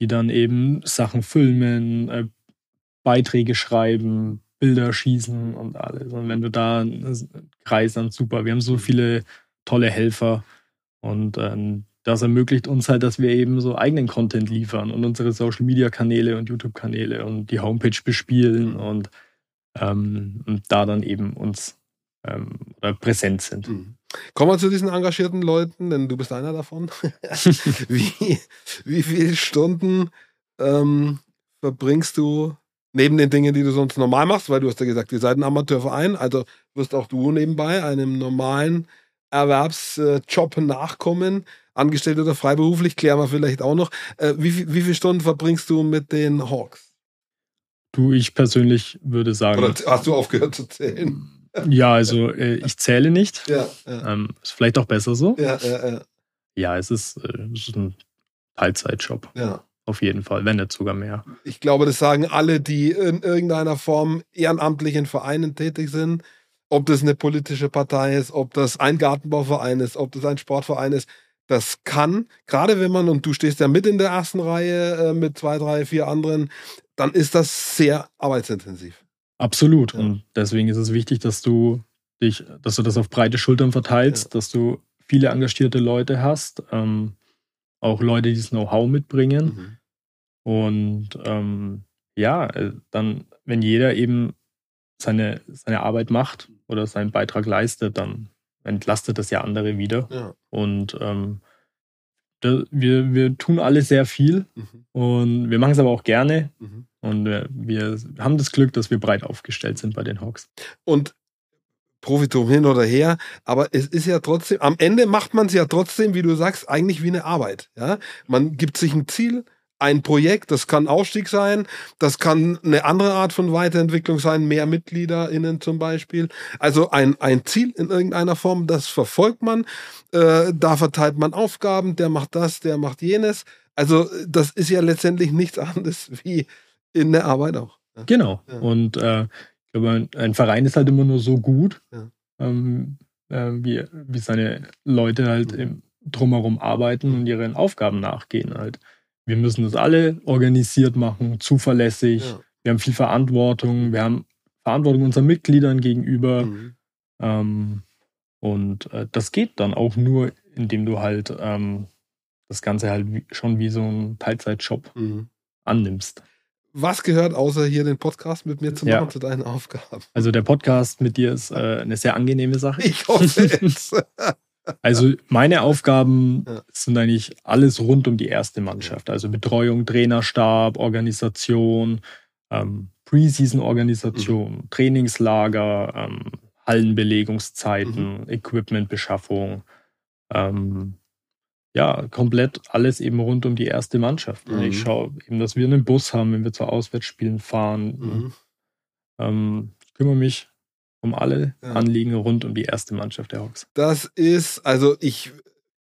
die dann eben Sachen filmen, äh, Beiträge schreiben, Bilder schießen und alles. Und wenn du da Kreis dann super. Wir haben so viele tolle Helfer und ähm, das ermöglicht uns halt, dass wir eben so eigenen Content liefern und unsere Social Media Kanäle und YouTube Kanäle und die Homepage bespielen mhm. und, ähm, und da dann eben uns ähm, präsent sind. Mhm. Kommen wir zu diesen engagierten Leuten, denn du bist einer davon. wie, wie viele Stunden ähm, verbringst du neben den Dingen, die du sonst normal machst? Weil du hast ja gesagt, ihr seid ein Amateurverein, also wirst auch du nebenbei einem normalen Erwerbsjob nachkommen, angestellt oder freiberuflich, klären wir vielleicht auch noch. Äh, wie, wie viele Stunden verbringst du mit den Hawks? Du, ich persönlich würde sagen. Oder hast du aufgehört zu zählen? Ja, also äh, ich zähle nicht. Ja, ja. Ähm, ist vielleicht auch besser so. Ja, ja, ja. ja es, ist, äh, es ist ein Teilzeitjob. Ja. Auf jeden Fall, wenn nicht sogar mehr. Ich glaube, das sagen alle, die in irgendeiner Form ehrenamtlich in Vereinen tätig sind. Ob das eine politische Partei ist, ob das ein Gartenbauverein ist, ob das ein Sportverein ist. Das kann, gerade wenn man, und du stehst ja mit in der ersten Reihe äh, mit zwei, drei, vier anderen, dann ist das sehr arbeitsintensiv. Absolut. Ja. Und deswegen ist es wichtig, dass du dich, dass du das auf breite Schultern verteilst, ja. dass du viele engagierte Leute hast, ähm, auch Leute, die das Know-how mitbringen. Mhm. Und ähm, ja, äh, dann, wenn jeder eben seine, seine Arbeit macht oder seinen Beitrag leistet, dann entlastet das ja andere wieder. Ja. Und ähm, wir, wir tun alle sehr viel mhm. und wir machen es aber auch gerne. Mhm. Und wir, wir haben das Glück, dass wir breit aufgestellt sind bei den Hawks. Und Profitum hin oder her, aber es ist ja trotzdem, am Ende macht man es ja trotzdem, wie du sagst, eigentlich wie eine Arbeit. Ja? Man gibt sich ein Ziel, ein Projekt, das kann Aufstieg sein, das kann eine andere Art von Weiterentwicklung sein, mehr MitgliederInnen zum Beispiel. Also ein, ein Ziel in irgendeiner Form, das verfolgt man, äh, da verteilt man Aufgaben, der macht das, der macht jenes. Also das ist ja letztendlich nichts anderes wie in der Arbeit auch. Ja. Genau. Ja. Und äh, ich glaube, ein Verein ist halt immer nur so gut, ja. ähm, äh, wie, wie seine Leute halt mhm. im, drumherum arbeiten und ihren Aufgaben nachgehen halt. Wir müssen das alle organisiert machen, zuverlässig. Wir haben viel Verantwortung. Wir haben Verantwortung unseren Mitgliedern gegenüber. Mhm. Ähm, und äh, das geht dann auch nur, indem du halt ähm, das Ganze halt wie, schon wie so ein Teilzeitjob mhm. annimmst. Was gehört außer hier den Podcast mit mir zu machen ja. zu deinen Aufgaben? Also der Podcast mit dir ist äh, eine sehr angenehme Sache. Ich hoffe es. also meine Aufgaben ja. sind eigentlich alles rund um die erste Mannschaft. Also Betreuung, Trainerstab, Organisation, ähm, Preseason-Organisation, mhm. Trainingslager, ähm, Hallenbelegungszeiten, mhm. Equipmentbeschaffung, ähm, ja, komplett alles eben rund um die erste Mannschaft. Mhm. Ich schaue eben, dass wir einen Bus haben, wenn wir zu Auswärtsspielen fahren. Mhm. Ähm, ich kümmere mich um alle ja. Anliegen rund um die erste Mannschaft der Hawks. Das ist, also ich,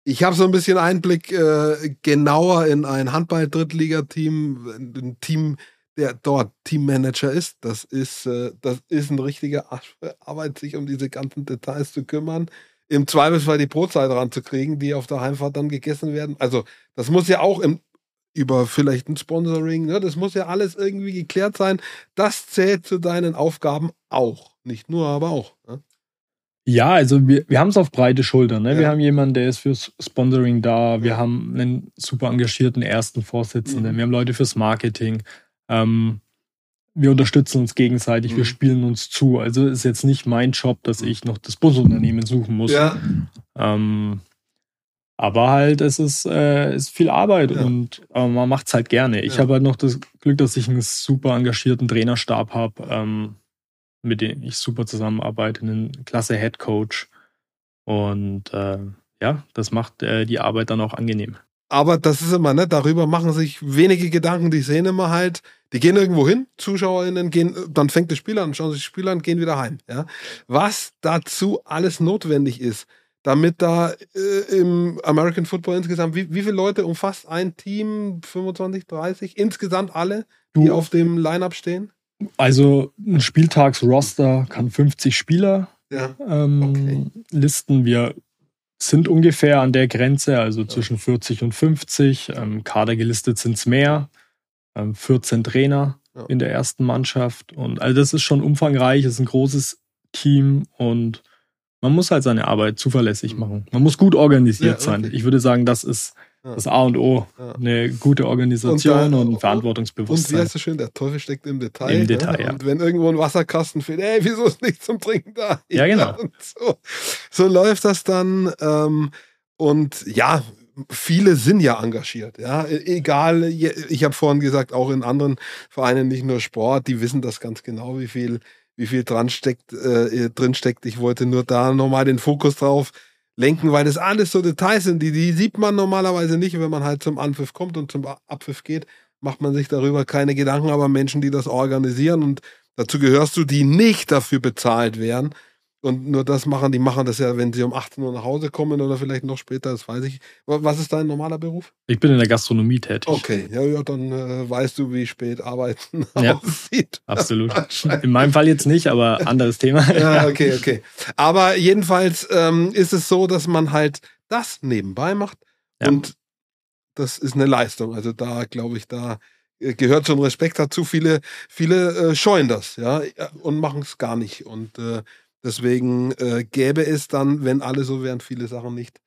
ich habe so ein bisschen Einblick äh, genauer in ein Handball-Drittligateam, ein Team, der dort Teammanager ist. Das ist, äh, das ist ein richtiger Arbeit, sich um diese ganzen Details zu kümmern im Zweifelsfall die Brotzeit ranzukriegen, die auf der Heimfahrt dann gegessen werden. Also das muss ja auch im, über vielleicht ein Sponsoring, ne? das muss ja alles irgendwie geklärt sein. Das zählt zu deinen Aufgaben auch. Nicht nur, aber auch. Ne? Ja, also wir, wir haben es auf breite Schultern. Ne? Ja. Wir haben jemanden, der ist fürs Sponsoring da. Wir ja. haben einen super engagierten ersten Vorsitzenden. Mhm. Wir haben Leute fürs Marketing. Ähm, wir unterstützen uns gegenseitig, mhm. wir spielen uns zu. Also ist jetzt nicht mein Job, dass ich noch das Busunternehmen suchen muss. Ja. Ähm, Aber halt, es ist, äh, ist viel Arbeit ja. und äh, man macht es halt gerne. Ich ja. habe halt noch das Glück, dass ich einen super engagierten Trainerstab habe, ähm, mit dem ich super zusammenarbeite, einen klasse Head Coach. Und äh, ja, das macht äh, die Arbeit dann auch angenehm. Aber das ist immer, ne? Darüber machen sich wenige Gedanken, die sehen immer halt, die gehen irgendwo hin, ZuschauerInnen gehen, dann fängt das Spiel an, schauen sich das Spiel an, gehen wieder heim. Ja? Was dazu alles notwendig ist, damit da äh, im American Football insgesamt, wie, wie viele Leute umfasst ein Team? 25, 30? Insgesamt alle, die du, auf dem Line-Up stehen? Also ein Spieltagsroster kann 50 Spieler ja. ähm, okay. listen. Wir sind ungefähr an der Grenze, also zwischen 40 und 50. Ähm, Kader gelistet sind es mehr. Ähm, 14 Trainer ja. in der ersten Mannschaft. Und also das ist schon umfangreich, es ist ein großes Team und man muss halt seine Arbeit zuverlässig mhm. machen. Man muss gut organisiert ja, sein. Ich würde sagen, das ist. Das A und O. Eine gute Organisation und, da, und Verantwortungsbewusstsein. Und wie heißt schön, der Teufel steckt im Detail. Im Detail, ja. Und wenn irgendwo ein Wasserkasten fehlt, ey, wieso ist nichts zum Trinken da? Ja, genau. So. so. läuft das dann. Ähm, und ja, viele sind ja engagiert, ja. E-, egal, ich habe vorhin gesagt, auch in anderen Vereinen, nicht nur Sport, die wissen das ganz genau, wie viel wie viel dran steckt, äh, drin steckt. Ich wollte nur da nochmal den Fokus drauf lenken, weil das alles so Details sind, die, die sieht man normalerweise nicht, wenn man halt zum Anpfiff kommt und zum Abpfiff geht, macht man sich darüber keine Gedanken, aber Menschen, die das organisieren und dazu gehörst du, die nicht dafür bezahlt werden, und nur das machen, die machen das ja, wenn sie um 18 Uhr nach Hause kommen oder vielleicht noch später, das weiß ich. Was ist dein normaler Beruf? Ich bin in der Gastronomie tätig. Okay, ja, ja dann äh, weißt du, wie spät Arbeiten ja, aussieht. Absolut. In meinem Fall jetzt nicht, aber anderes Thema. ja, okay, okay. Aber jedenfalls ähm, ist es so, dass man halt das nebenbei macht ja. und das ist eine Leistung. Also da glaube ich, da äh, gehört schon Respekt dazu. Viele, viele äh, scheuen das, ja, und machen es gar nicht. Und äh, Deswegen äh, gäbe es dann, wenn alle so wären, viele Sachen nicht.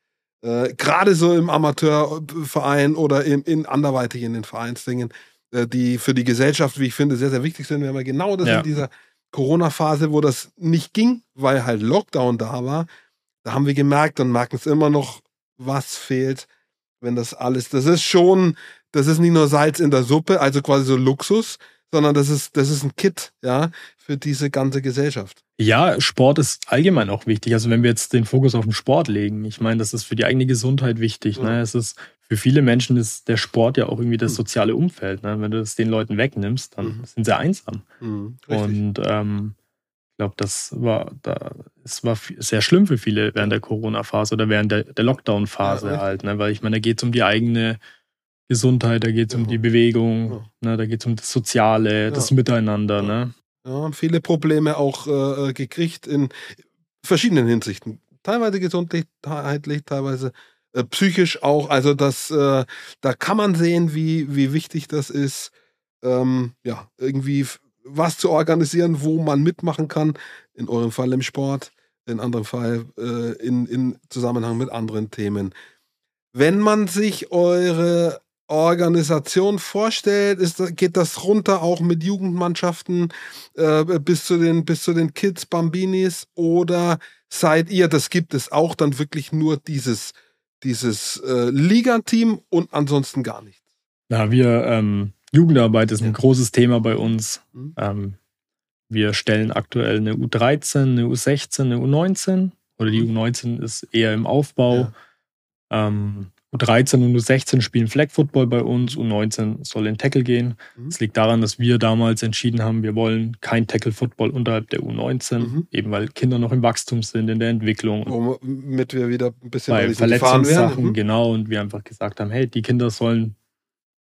Äh, Gerade so im Amateurverein oder im, in anderweitig in den Vereinsdingen, äh, die für die Gesellschaft, wie ich finde, sehr, sehr wichtig sind. Wir haben ja genau das ja. in dieser Corona-Phase, wo das nicht ging, weil halt Lockdown da war. Da haben wir gemerkt und merken es immer noch, was fehlt, wenn das alles, das ist schon, das ist nicht nur Salz in der Suppe, also quasi so Luxus, sondern das ist, das ist ein Kit, ja, für diese ganze Gesellschaft. Ja, Sport ist allgemein auch wichtig. Also wenn wir jetzt den Fokus auf den Sport legen, ich meine, das ist für die eigene Gesundheit wichtig. Ja. Ne? Es ist für viele Menschen ist der Sport ja auch irgendwie das hm. soziale Umfeld. Ne? Wenn du es den Leuten wegnimmst, dann mhm. sind sie einsam. Mhm, Und ähm, ich glaube, das war, da, es war sehr schlimm für viele während der Corona-Phase oder während der, der Lockdown-Phase ja, halt, ne? Weil ich meine, da geht es um die eigene Gesundheit, da geht es ja. um die Bewegung, ja. ne? da geht es um das Soziale, das Miteinander. Ne? Ja, haben viele Probleme auch äh, äh, gekriegt in verschiedenen Hinsichten. Teilweise gesundheitlich, teilweise äh, psychisch auch. Also das, äh, da kann man sehen, wie, wie wichtig das ist, ähm, ja, irgendwie was zu organisieren, wo man mitmachen kann. In eurem Fall im Sport, in anderem Fall äh, in, in Zusammenhang mit anderen Themen. Wenn man sich eure Organisation vorstellt, ist, geht das runter auch mit Jugendmannschaften äh, bis, zu den, bis zu den Kids, Bambinis oder seid ihr, das gibt es auch dann wirklich nur dieses, dieses äh, Ligateam und ansonsten gar nichts? Na, wir, ähm, Jugendarbeit ist ein ja. großes Thema bei uns. Mhm. Ähm, wir stellen aktuell eine U13, eine U16, eine U19 oder die mhm. U19 ist eher im Aufbau. Ja. Ähm, U13 und U16 spielen Flag Football bei uns, U19 soll in Tackle gehen. Mhm. Es mhm. liegt daran, dass wir damals entschieden haben, wir wollen kein Tackle Football unterhalb der U19, mhm. eben weil Kinder noch im Wachstum sind, in der Entwicklung. Womit wir wieder ein bisschen bei Verletzungssachen, mhm. genau, und wir einfach gesagt haben, hey, die Kinder sollen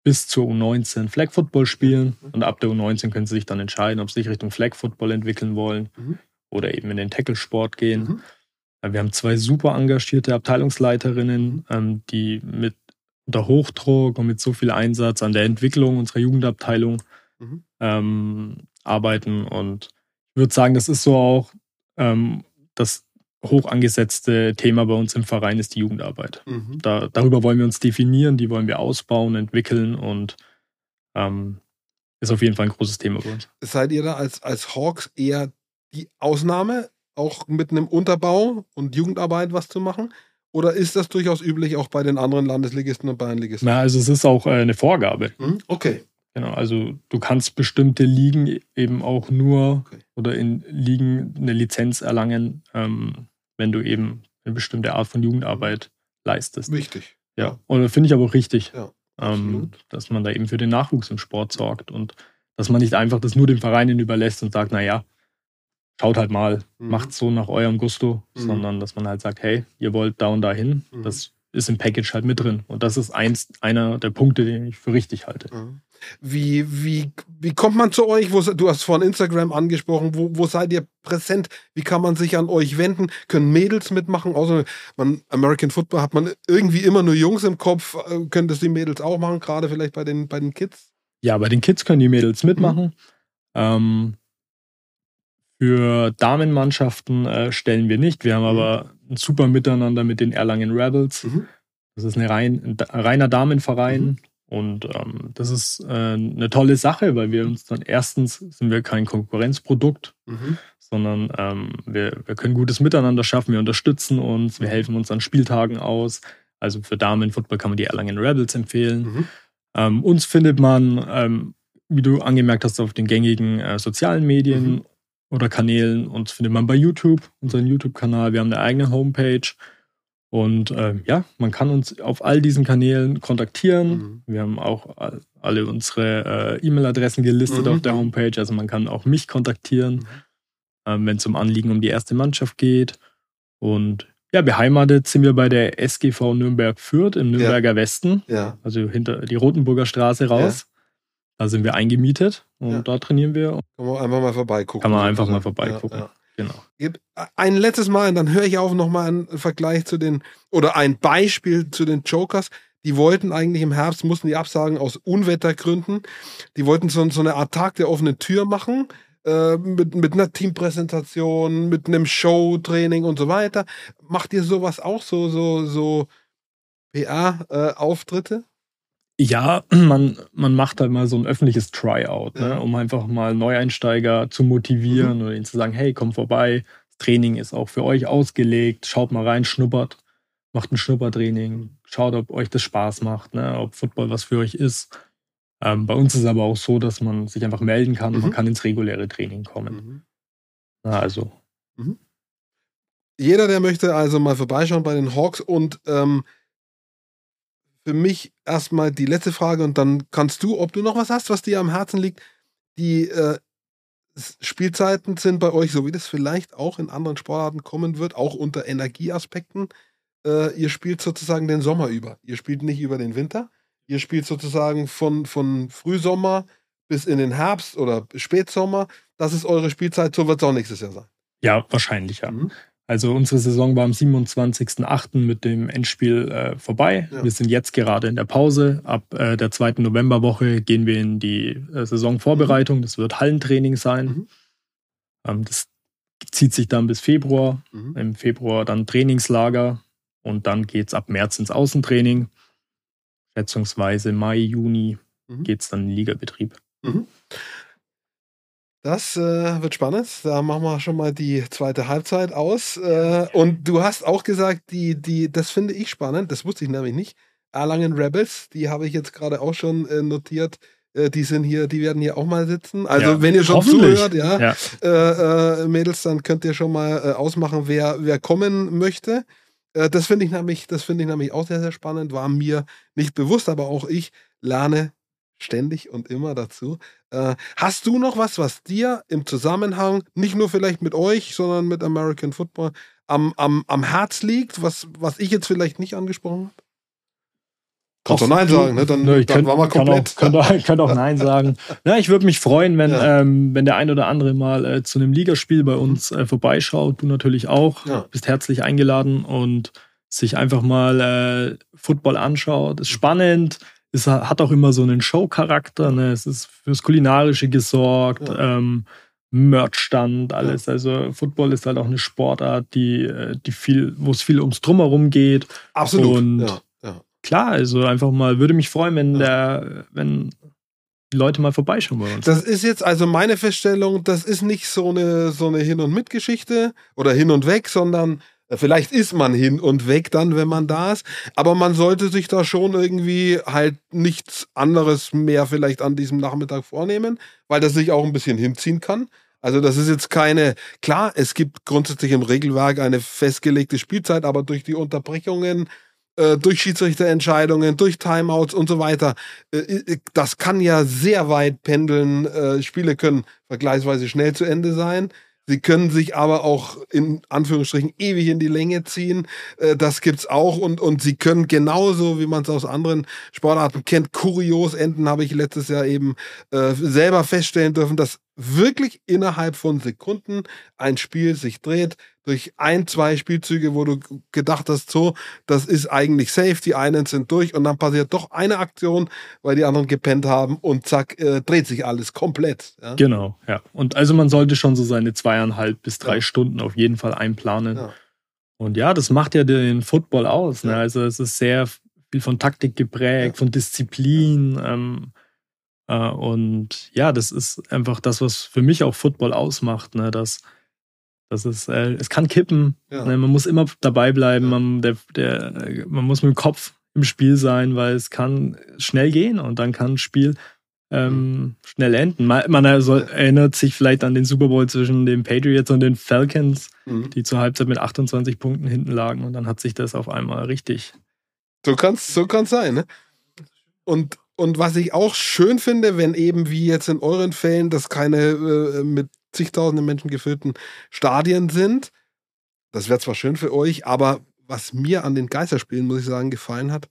bis zur U19 Flag Football spielen mhm. und ab der U19 können sie sich dann entscheiden, ob sie sich Richtung Flag Football entwickeln wollen mhm. oder eben in den Tackle-Sport gehen. Wir haben zwei super engagierte Abteilungsleiterinnen, ähm, die mit unter Hochdruck und mit so viel Einsatz an der Entwicklung unserer Jugendabteilung mhm. ähm, arbeiten. Und ich würde sagen, das ist so auch ähm, das hoch angesetzte Thema bei uns im Verein ist die Jugendarbeit. Mhm. Da, darüber wollen wir uns definieren, die wollen wir ausbauen, entwickeln und ist auf jeden Fall ein großes Thema bei uns. Seid ihr da als, als Hawks eher die Ausnahme? Auch mit einem Unterbau und Jugendarbeit was zu machen? Oder ist das durchaus üblich auch bei den anderen Landesligisten und Bayernligisten? Na, also es ist auch äh, eine Vorgabe. Hm? Okay. Genau, also du kannst bestimmte Ligen eben auch nur Okay. oder in Ligen eine Lizenz erlangen, ähm, wenn du eben eine bestimmte Art von Jugendarbeit leistest. Wichtig. Ja, und das finde ich aber auch richtig, Ja, ähm, dass man da eben für den Nachwuchs im Sport sorgt und dass man nicht einfach das nur den Vereinen überlässt und sagt, naja, schaut halt mal, Mhm. macht so nach eurem Gusto, Mhm. sondern dass man halt sagt, hey, ihr wollt da und da hin, Mhm. das ist im Package halt mit drin. Und das ist eins, einer der Punkte, den ich für richtig halte. Ja. Wie, wie, wie kommt man zu euch? Wo, du hast vorhin Instagram angesprochen. Wo, wo seid ihr präsent? Wie kann man sich an euch wenden? Können Mädels mitmachen? Außer man, American Football hat man irgendwie immer nur Jungs im Kopf. Äh, Können das die Mädels auch machen? Gerade vielleicht bei den, bei den Kids? Ja, bei den Kids können die Mädels mitmachen. Ähm, für Damenmannschaften äh, stellen wir nicht. Wir haben aber ein super Miteinander mit den Erlangen Rebels. Mhm. Das ist rein, ein reiner Damenverein. Mhm. Und ähm, das ist äh, eine tolle Sache, weil wir uns dann erstens sind wir kein Konkurrenzprodukt, Mhm. sondern ähm, wir, wir können gutes Miteinander schaffen, wir unterstützen uns, wir Mhm. helfen uns an Spieltagen aus. Also für Damenfootball kann man die Erlangen Rebels empfehlen. Mhm. Ähm, uns findet man, ähm, wie du angemerkt hast, auf den gängigen äh, sozialen Medien Mhm. Oder Kanälen. Uns findet man bei YouTube, unseren YouTube-Kanal. Wir haben eine eigene Homepage. Und ähm, ja, man kann uns auf all diesen Kanälen kontaktieren. Mhm. Wir haben auch all, alle unsere äh, E-Mail-Adressen gelistet Mhm. auf der Homepage. Also man kann auch mich kontaktieren, Mhm. ähm, wenn es um Anliegen um die erste Mannschaft geht. Und ja, beheimatet sind wir bei der SGV Nürnberg Fürth im Nürnberger Westen Ja. also hinter die Rotenburger Straße raus. Da sind wir eingemietet und Ja. da trainieren wir. Kann man einfach mal vorbeigucken. Kann man einfach mal vorbeigucken. Ja, ja. Genau. Ein letztes Mal, und dann höre ich auf nochmal einen Vergleich zu den, oder ein Beispiel zu den Jokers. Die wollten eigentlich im Herbst, mussten die absagen aus Unwettergründen. Die wollten so, so eine Art Tag der offenen Tür machen. Äh, mit, mit einer Teampräsentation, mit einem Showtraining und so weiter. Macht ihr sowas auch, so, so, so PR-Auftritte? Ja, man, man macht halt mal so ein öffentliches Tryout, Ja. ne, um einfach mal Neueinsteiger zu motivieren oder ihnen zu sagen, hey, komm vorbei, das Training ist auch für euch ausgelegt, schaut mal rein, schnuppert, macht ein Schnuppertraining, schaut, ob euch das Spaß macht, ne, ob Football was für euch ist. Ähm, bei uns ist es aber auch so, dass man sich einfach melden kann und Mhm. man kann ins reguläre Training kommen. Mhm. Na, also Jeder, der möchte also mal vorbeischauen bei den Hawks und ähm, für mich erstmal die letzte Frage und dann kannst du, ob du noch was hast, was dir am Herzen liegt. Die äh, Spielzeiten sind bei euch, so wie das vielleicht auch in anderen Sportarten kommen wird, auch unter Energieaspekten. Äh, ihr spielt sozusagen den Sommer über. Ihr spielt nicht über den Winter. Ihr spielt sozusagen von, von Frühsommer bis in den Herbst oder Spätsommer. Das ist eure Spielzeit, so wird es auch nächstes Jahr sein. ja, wahrscheinlich ja. Mhm. Also unsere Saison war am 27.08. mit dem Endspiel äh, vorbei. Ja. Wir sind jetzt gerade in der Pause. Ab äh, der zweiten Novemberwoche gehen wir in die äh, Saisonvorbereitung. Das wird Hallentraining sein. Mhm. Ähm, das zieht sich dann bis Februar. Mhm. Im Februar dann Trainingslager und dann geht es ab März ins Außentraining. Schätzungsweise Mai, Juni Mhm. geht es dann in den Ligabetrieb. Das äh, wird spannend. Da machen wir schon mal die zweite Halbzeit aus. Äh, und du hast auch gesagt, die, die, das finde ich spannend, das wusste ich nämlich nicht. Erlangen Rebels, die habe ich jetzt gerade auch schon äh, notiert. Äh, die sind hier, die werden hier auch mal sitzen. Also Ja, wenn ihr schon zuhört, ja, Ja. Äh, äh, Mädels, dann könnt ihr schon mal ausmachen, wer, wer kommen möchte. Das finde ich nämlich, das finde ich nämlich auch sehr, sehr spannend. War mir nicht bewusst, aber auch ich lerne ständig und immer dazu. Äh, hast du noch was, was dir im Zusammenhang, nicht nur vielleicht mit euch, sondern mit American Football, am, am, am Herz liegt, was, was ich jetzt vielleicht nicht angesprochen habe? Kannst du Nein sagen, ne? Dann, Nö, ich dann könnt, wir kann komplett. Auch, könnt, auch, könnt auch Nein sagen. Ja, ich würde mich freuen, wenn, Ja. ähm, wenn der ein oder andere mal äh, zu einem Ligaspiel bei uns äh, vorbeischaut. Du natürlich auch. Ja. Bist herzlich eingeladen und sich einfach mal äh, Football anschaut. Ist spannend. Es hat auch immer so einen Show-Charakter. Ne? Es ist fürs Kulinarische gesorgt. Ja. Ähm, Merchstand, alles. Also Football ist halt auch eine Sportart, die, äh, die viel, wo es viel ums Drumherum geht. Absolut. Und- ja, ja. Klar, also einfach mal, würde mich freuen, wenn der, wenn die Leute mal vorbeischauen bei uns. Das ist jetzt also meine Feststellung, das ist nicht so eine, so eine Hin- und Mit-Geschichte oder hin und weg, sondern Vielleicht ist man hin und weg dann, wenn man da ist, aber man sollte sich da schon irgendwie halt nichts anderes mehr vielleicht an diesem Nachmittag vornehmen, weil das sich auch ein bisschen hinziehen kann. Also das ist jetzt keine, klar, es gibt grundsätzlich im Regelwerk eine festgelegte Spielzeit, aber durch die Unterbrechungen, äh, durch Schiedsrichterentscheidungen, durch Timeouts und so weiter, äh, das kann ja sehr weit pendeln. Äh, Spiele können vergleichsweise schnell zu Ende sein. Sie können sich aber auch in Anführungsstrichen ewig in die Länge ziehen. Äh, Das gibt's auch und, und sie können genauso, wie man es aus anderen Sportarten kennt, kurios enden, habe ich letztes Jahr eben äh, selber feststellen dürfen, dass wirklich innerhalb von Sekunden ein Spiel sich dreht durch ein, zwei Spielzüge, wo du gedacht hast, so, das ist eigentlich safe, die einen sind durch und dann passiert doch eine Aktion, weil die anderen gepennt haben und zack, äh, dreht sich alles komplett. Ja? Genau, ja. Und also man sollte schon so seine zweieinhalb bis drei Ja. Stunden auf jeden Fall einplanen. Ja. Und ja, das macht ja den Football aus. Ne? Ja. Also es ist sehr viel von Taktik geprägt, von Disziplin. Ähm, äh, und ja, das ist einfach das, was für mich auch Football ausmacht. Ne? Das, das ist, äh, es kann kippen. Ja. Ne? Man muss immer dabei bleiben. Ja. Man, der, der, man muss mit dem Kopf im Spiel sein, weil es kann schnell gehen und dann kann ein Spiel ähm, schnell enden. Man, man also erinnert sich vielleicht an den Super Bowl zwischen den Patriots und den Falcons, Mhm. die zur Halbzeit mit 28 Punkten hinten lagen und dann hat sich das auf einmal richtig. So kann's, so kann's sein, ne? Und, und was ich auch schön finde, wenn eben wie jetzt in euren Fällen das keine äh, mit zigtausenden Menschen gefüllten Stadien sind, das wäre zwar schön für euch, aber was mir an den Geisterspielen, muss ich sagen, gefallen hat,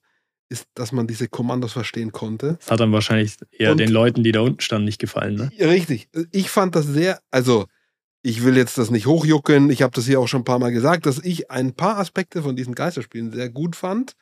ist, dass man diese Kommandos verstehen konnte. Das hat dann wahrscheinlich eher Und- den Leuten, die da unten standen, nicht gefallen. Ne? Richtig. Ich fand das sehr, also ich will jetzt das nicht hochjuckeln, ich habe das hier auch schon ein paar Mal gesagt, dass ich ein paar Aspekte von diesen Geisterspielen sehr gut fand,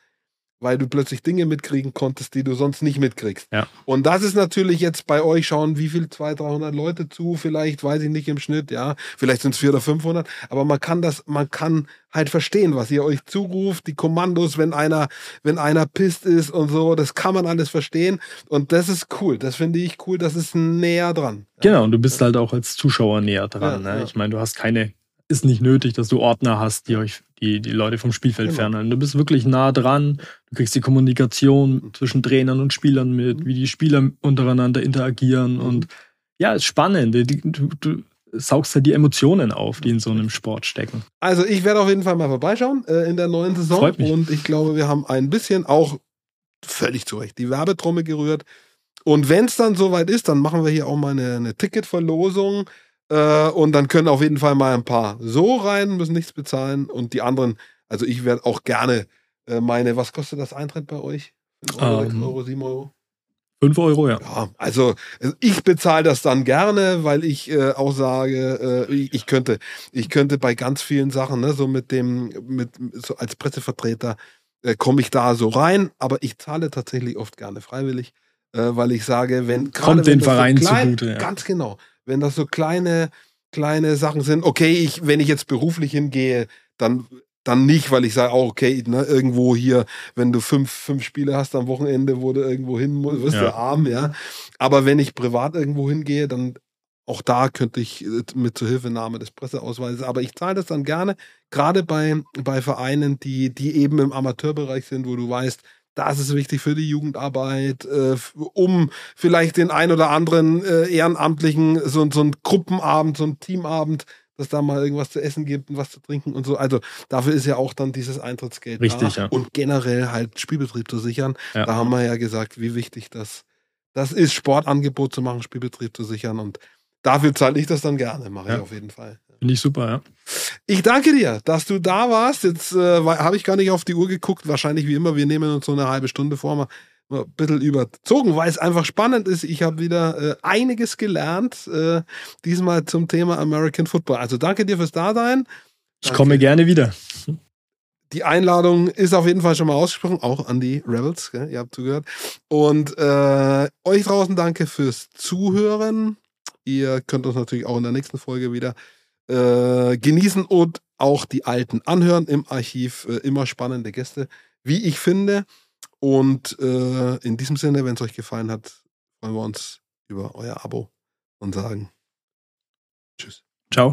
weil du plötzlich Dinge mitkriegen konntest, die du sonst nicht mitkriegst. Ja. Und das ist natürlich jetzt bei euch schauen, wie viel, 200, 300 Leute zu, vielleicht, weiß ich nicht im Schnitt, ja, vielleicht sind es 400 oder 500, aber man kann das, man kann halt verstehen, was ihr euch zuruft, die Kommandos, wenn einer, wenn einer pisst ist und so, das kann man alles verstehen und das ist cool, das finde ich cool, das ist näher dran. Genau, und du bist halt auch als Zuschauer näher dran. Ja, ne? ja. Ich meine, du hast keine, ist nicht nötig, dass du Ordner hast, die euch, die, die Leute vom Spielfeld Genau. fernhalten. Du bist wirklich nah dran, du kriegst die Kommunikation zwischen Trainern und Spielern mit, Mhm. wie die Spieler untereinander interagieren Mhm. und ja, ist spannend. Du, du, du saugst halt die Emotionen auf, die in so einem Sport stecken. Also ich werde auf jeden Fall mal vorbeischauen äh, in der neuen Saison. Freut mich. Und ich glaube, wir haben ein bisschen auch völlig zu Recht die Werbetrommel gerührt. Und wenn es dann soweit ist, dann machen wir hier auch mal eine, eine Ticketverlosung. Äh, und dann können auf jeden Fall mal ein paar so rein, müssen nichts bezahlen. Und die anderen, also ich werde auch gerne äh, meine, was kostet das Eintritt bei euch? 5 Euro, 6 Ähm, Euro, 7 Euro? Fünf Euro, ja. Ja, also äh, ich bezahle das dann gerne, weil ich äh, auch sage, äh, ich, ich könnte, ich könnte bei ganz vielen Sachen, ne, so mit dem, mit so als Pressevertreter äh, komme ich da so rein, aber ich zahle tatsächlich oft gerne freiwillig, äh, weil ich sage, wenn gerade Kommt wenn den Verein klein, zugute, ja. ganz genau, wenn das so kleine kleine Sachen sind, okay, ich wenn ich jetzt beruflich hingehe, dann dann nicht, weil ich sage, auch okay, ne, irgendwo hier, wenn du fünf, fünf Spiele hast am Wochenende, wo du irgendwo hin musst, wirst du Ja. arm, ja. Aber wenn ich privat irgendwo hingehe, dann auch da könnte ich äh, mit Zuhilfenahme des Presseausweises, aber ich zahle das dann gerne, gerade bei, bei Vereinen, die, die eben im Amateurbereich sind, wo du weißt, das ist wichtig für die Jugendarbeit, äh, um vielleicht den ein oder anderen äh, Ehrenamtlichen so, so ein Gruppenabend, so ein Teamabend, dass da mal irgendwas zu essen gibt und was zu trinken und so. Also dafür ist ja auch dann dieses Eintrittsgeld Richtig, da. ja. Und generell halt Spielbetrieb zu sichern. Ja. Da haben wir ja gesagt, wie wichtig das, das ist, Sportangebot zu machen, Spielbetrieb zu sichern. Und dafür zahle ich das dann gerne, mache ich Ja. auf jeden Fall. Finde ich super, ja. Ich danke dir, dass du da warst. Jetzt äh, habe ich gar nicht auf die Uhr geguckt. Wahrscheinlich wie immer, wir nehmen uns so eine halbe Stunde vor, mal, ein bisschen überzogen, weil es einfach spannend ist. Ich habe wieder äh, einiges gelernt, äh, diesmal zum Thema American Football. Also danke dir fürs Dasein. Ich Danke. komme gerne wieder. Die Einladung ist auf jeden Fall schon mal ausgesprochen, auch an die Rebels, gell? ihr habt zugehört. Und äh, euch draußen danke fürs Zuhören. Ihr könnt uns natürlich auch in der nächsten Folge wieder äh, genießen und auch die alten anhören im Archiv. Äh, immer spannende Gäste, wie ich finde. Und äh, in diesem Sinne, wenn es euch gefallen hat, freuen wir uns über euer Abo und sagen Tschüss. Ciao.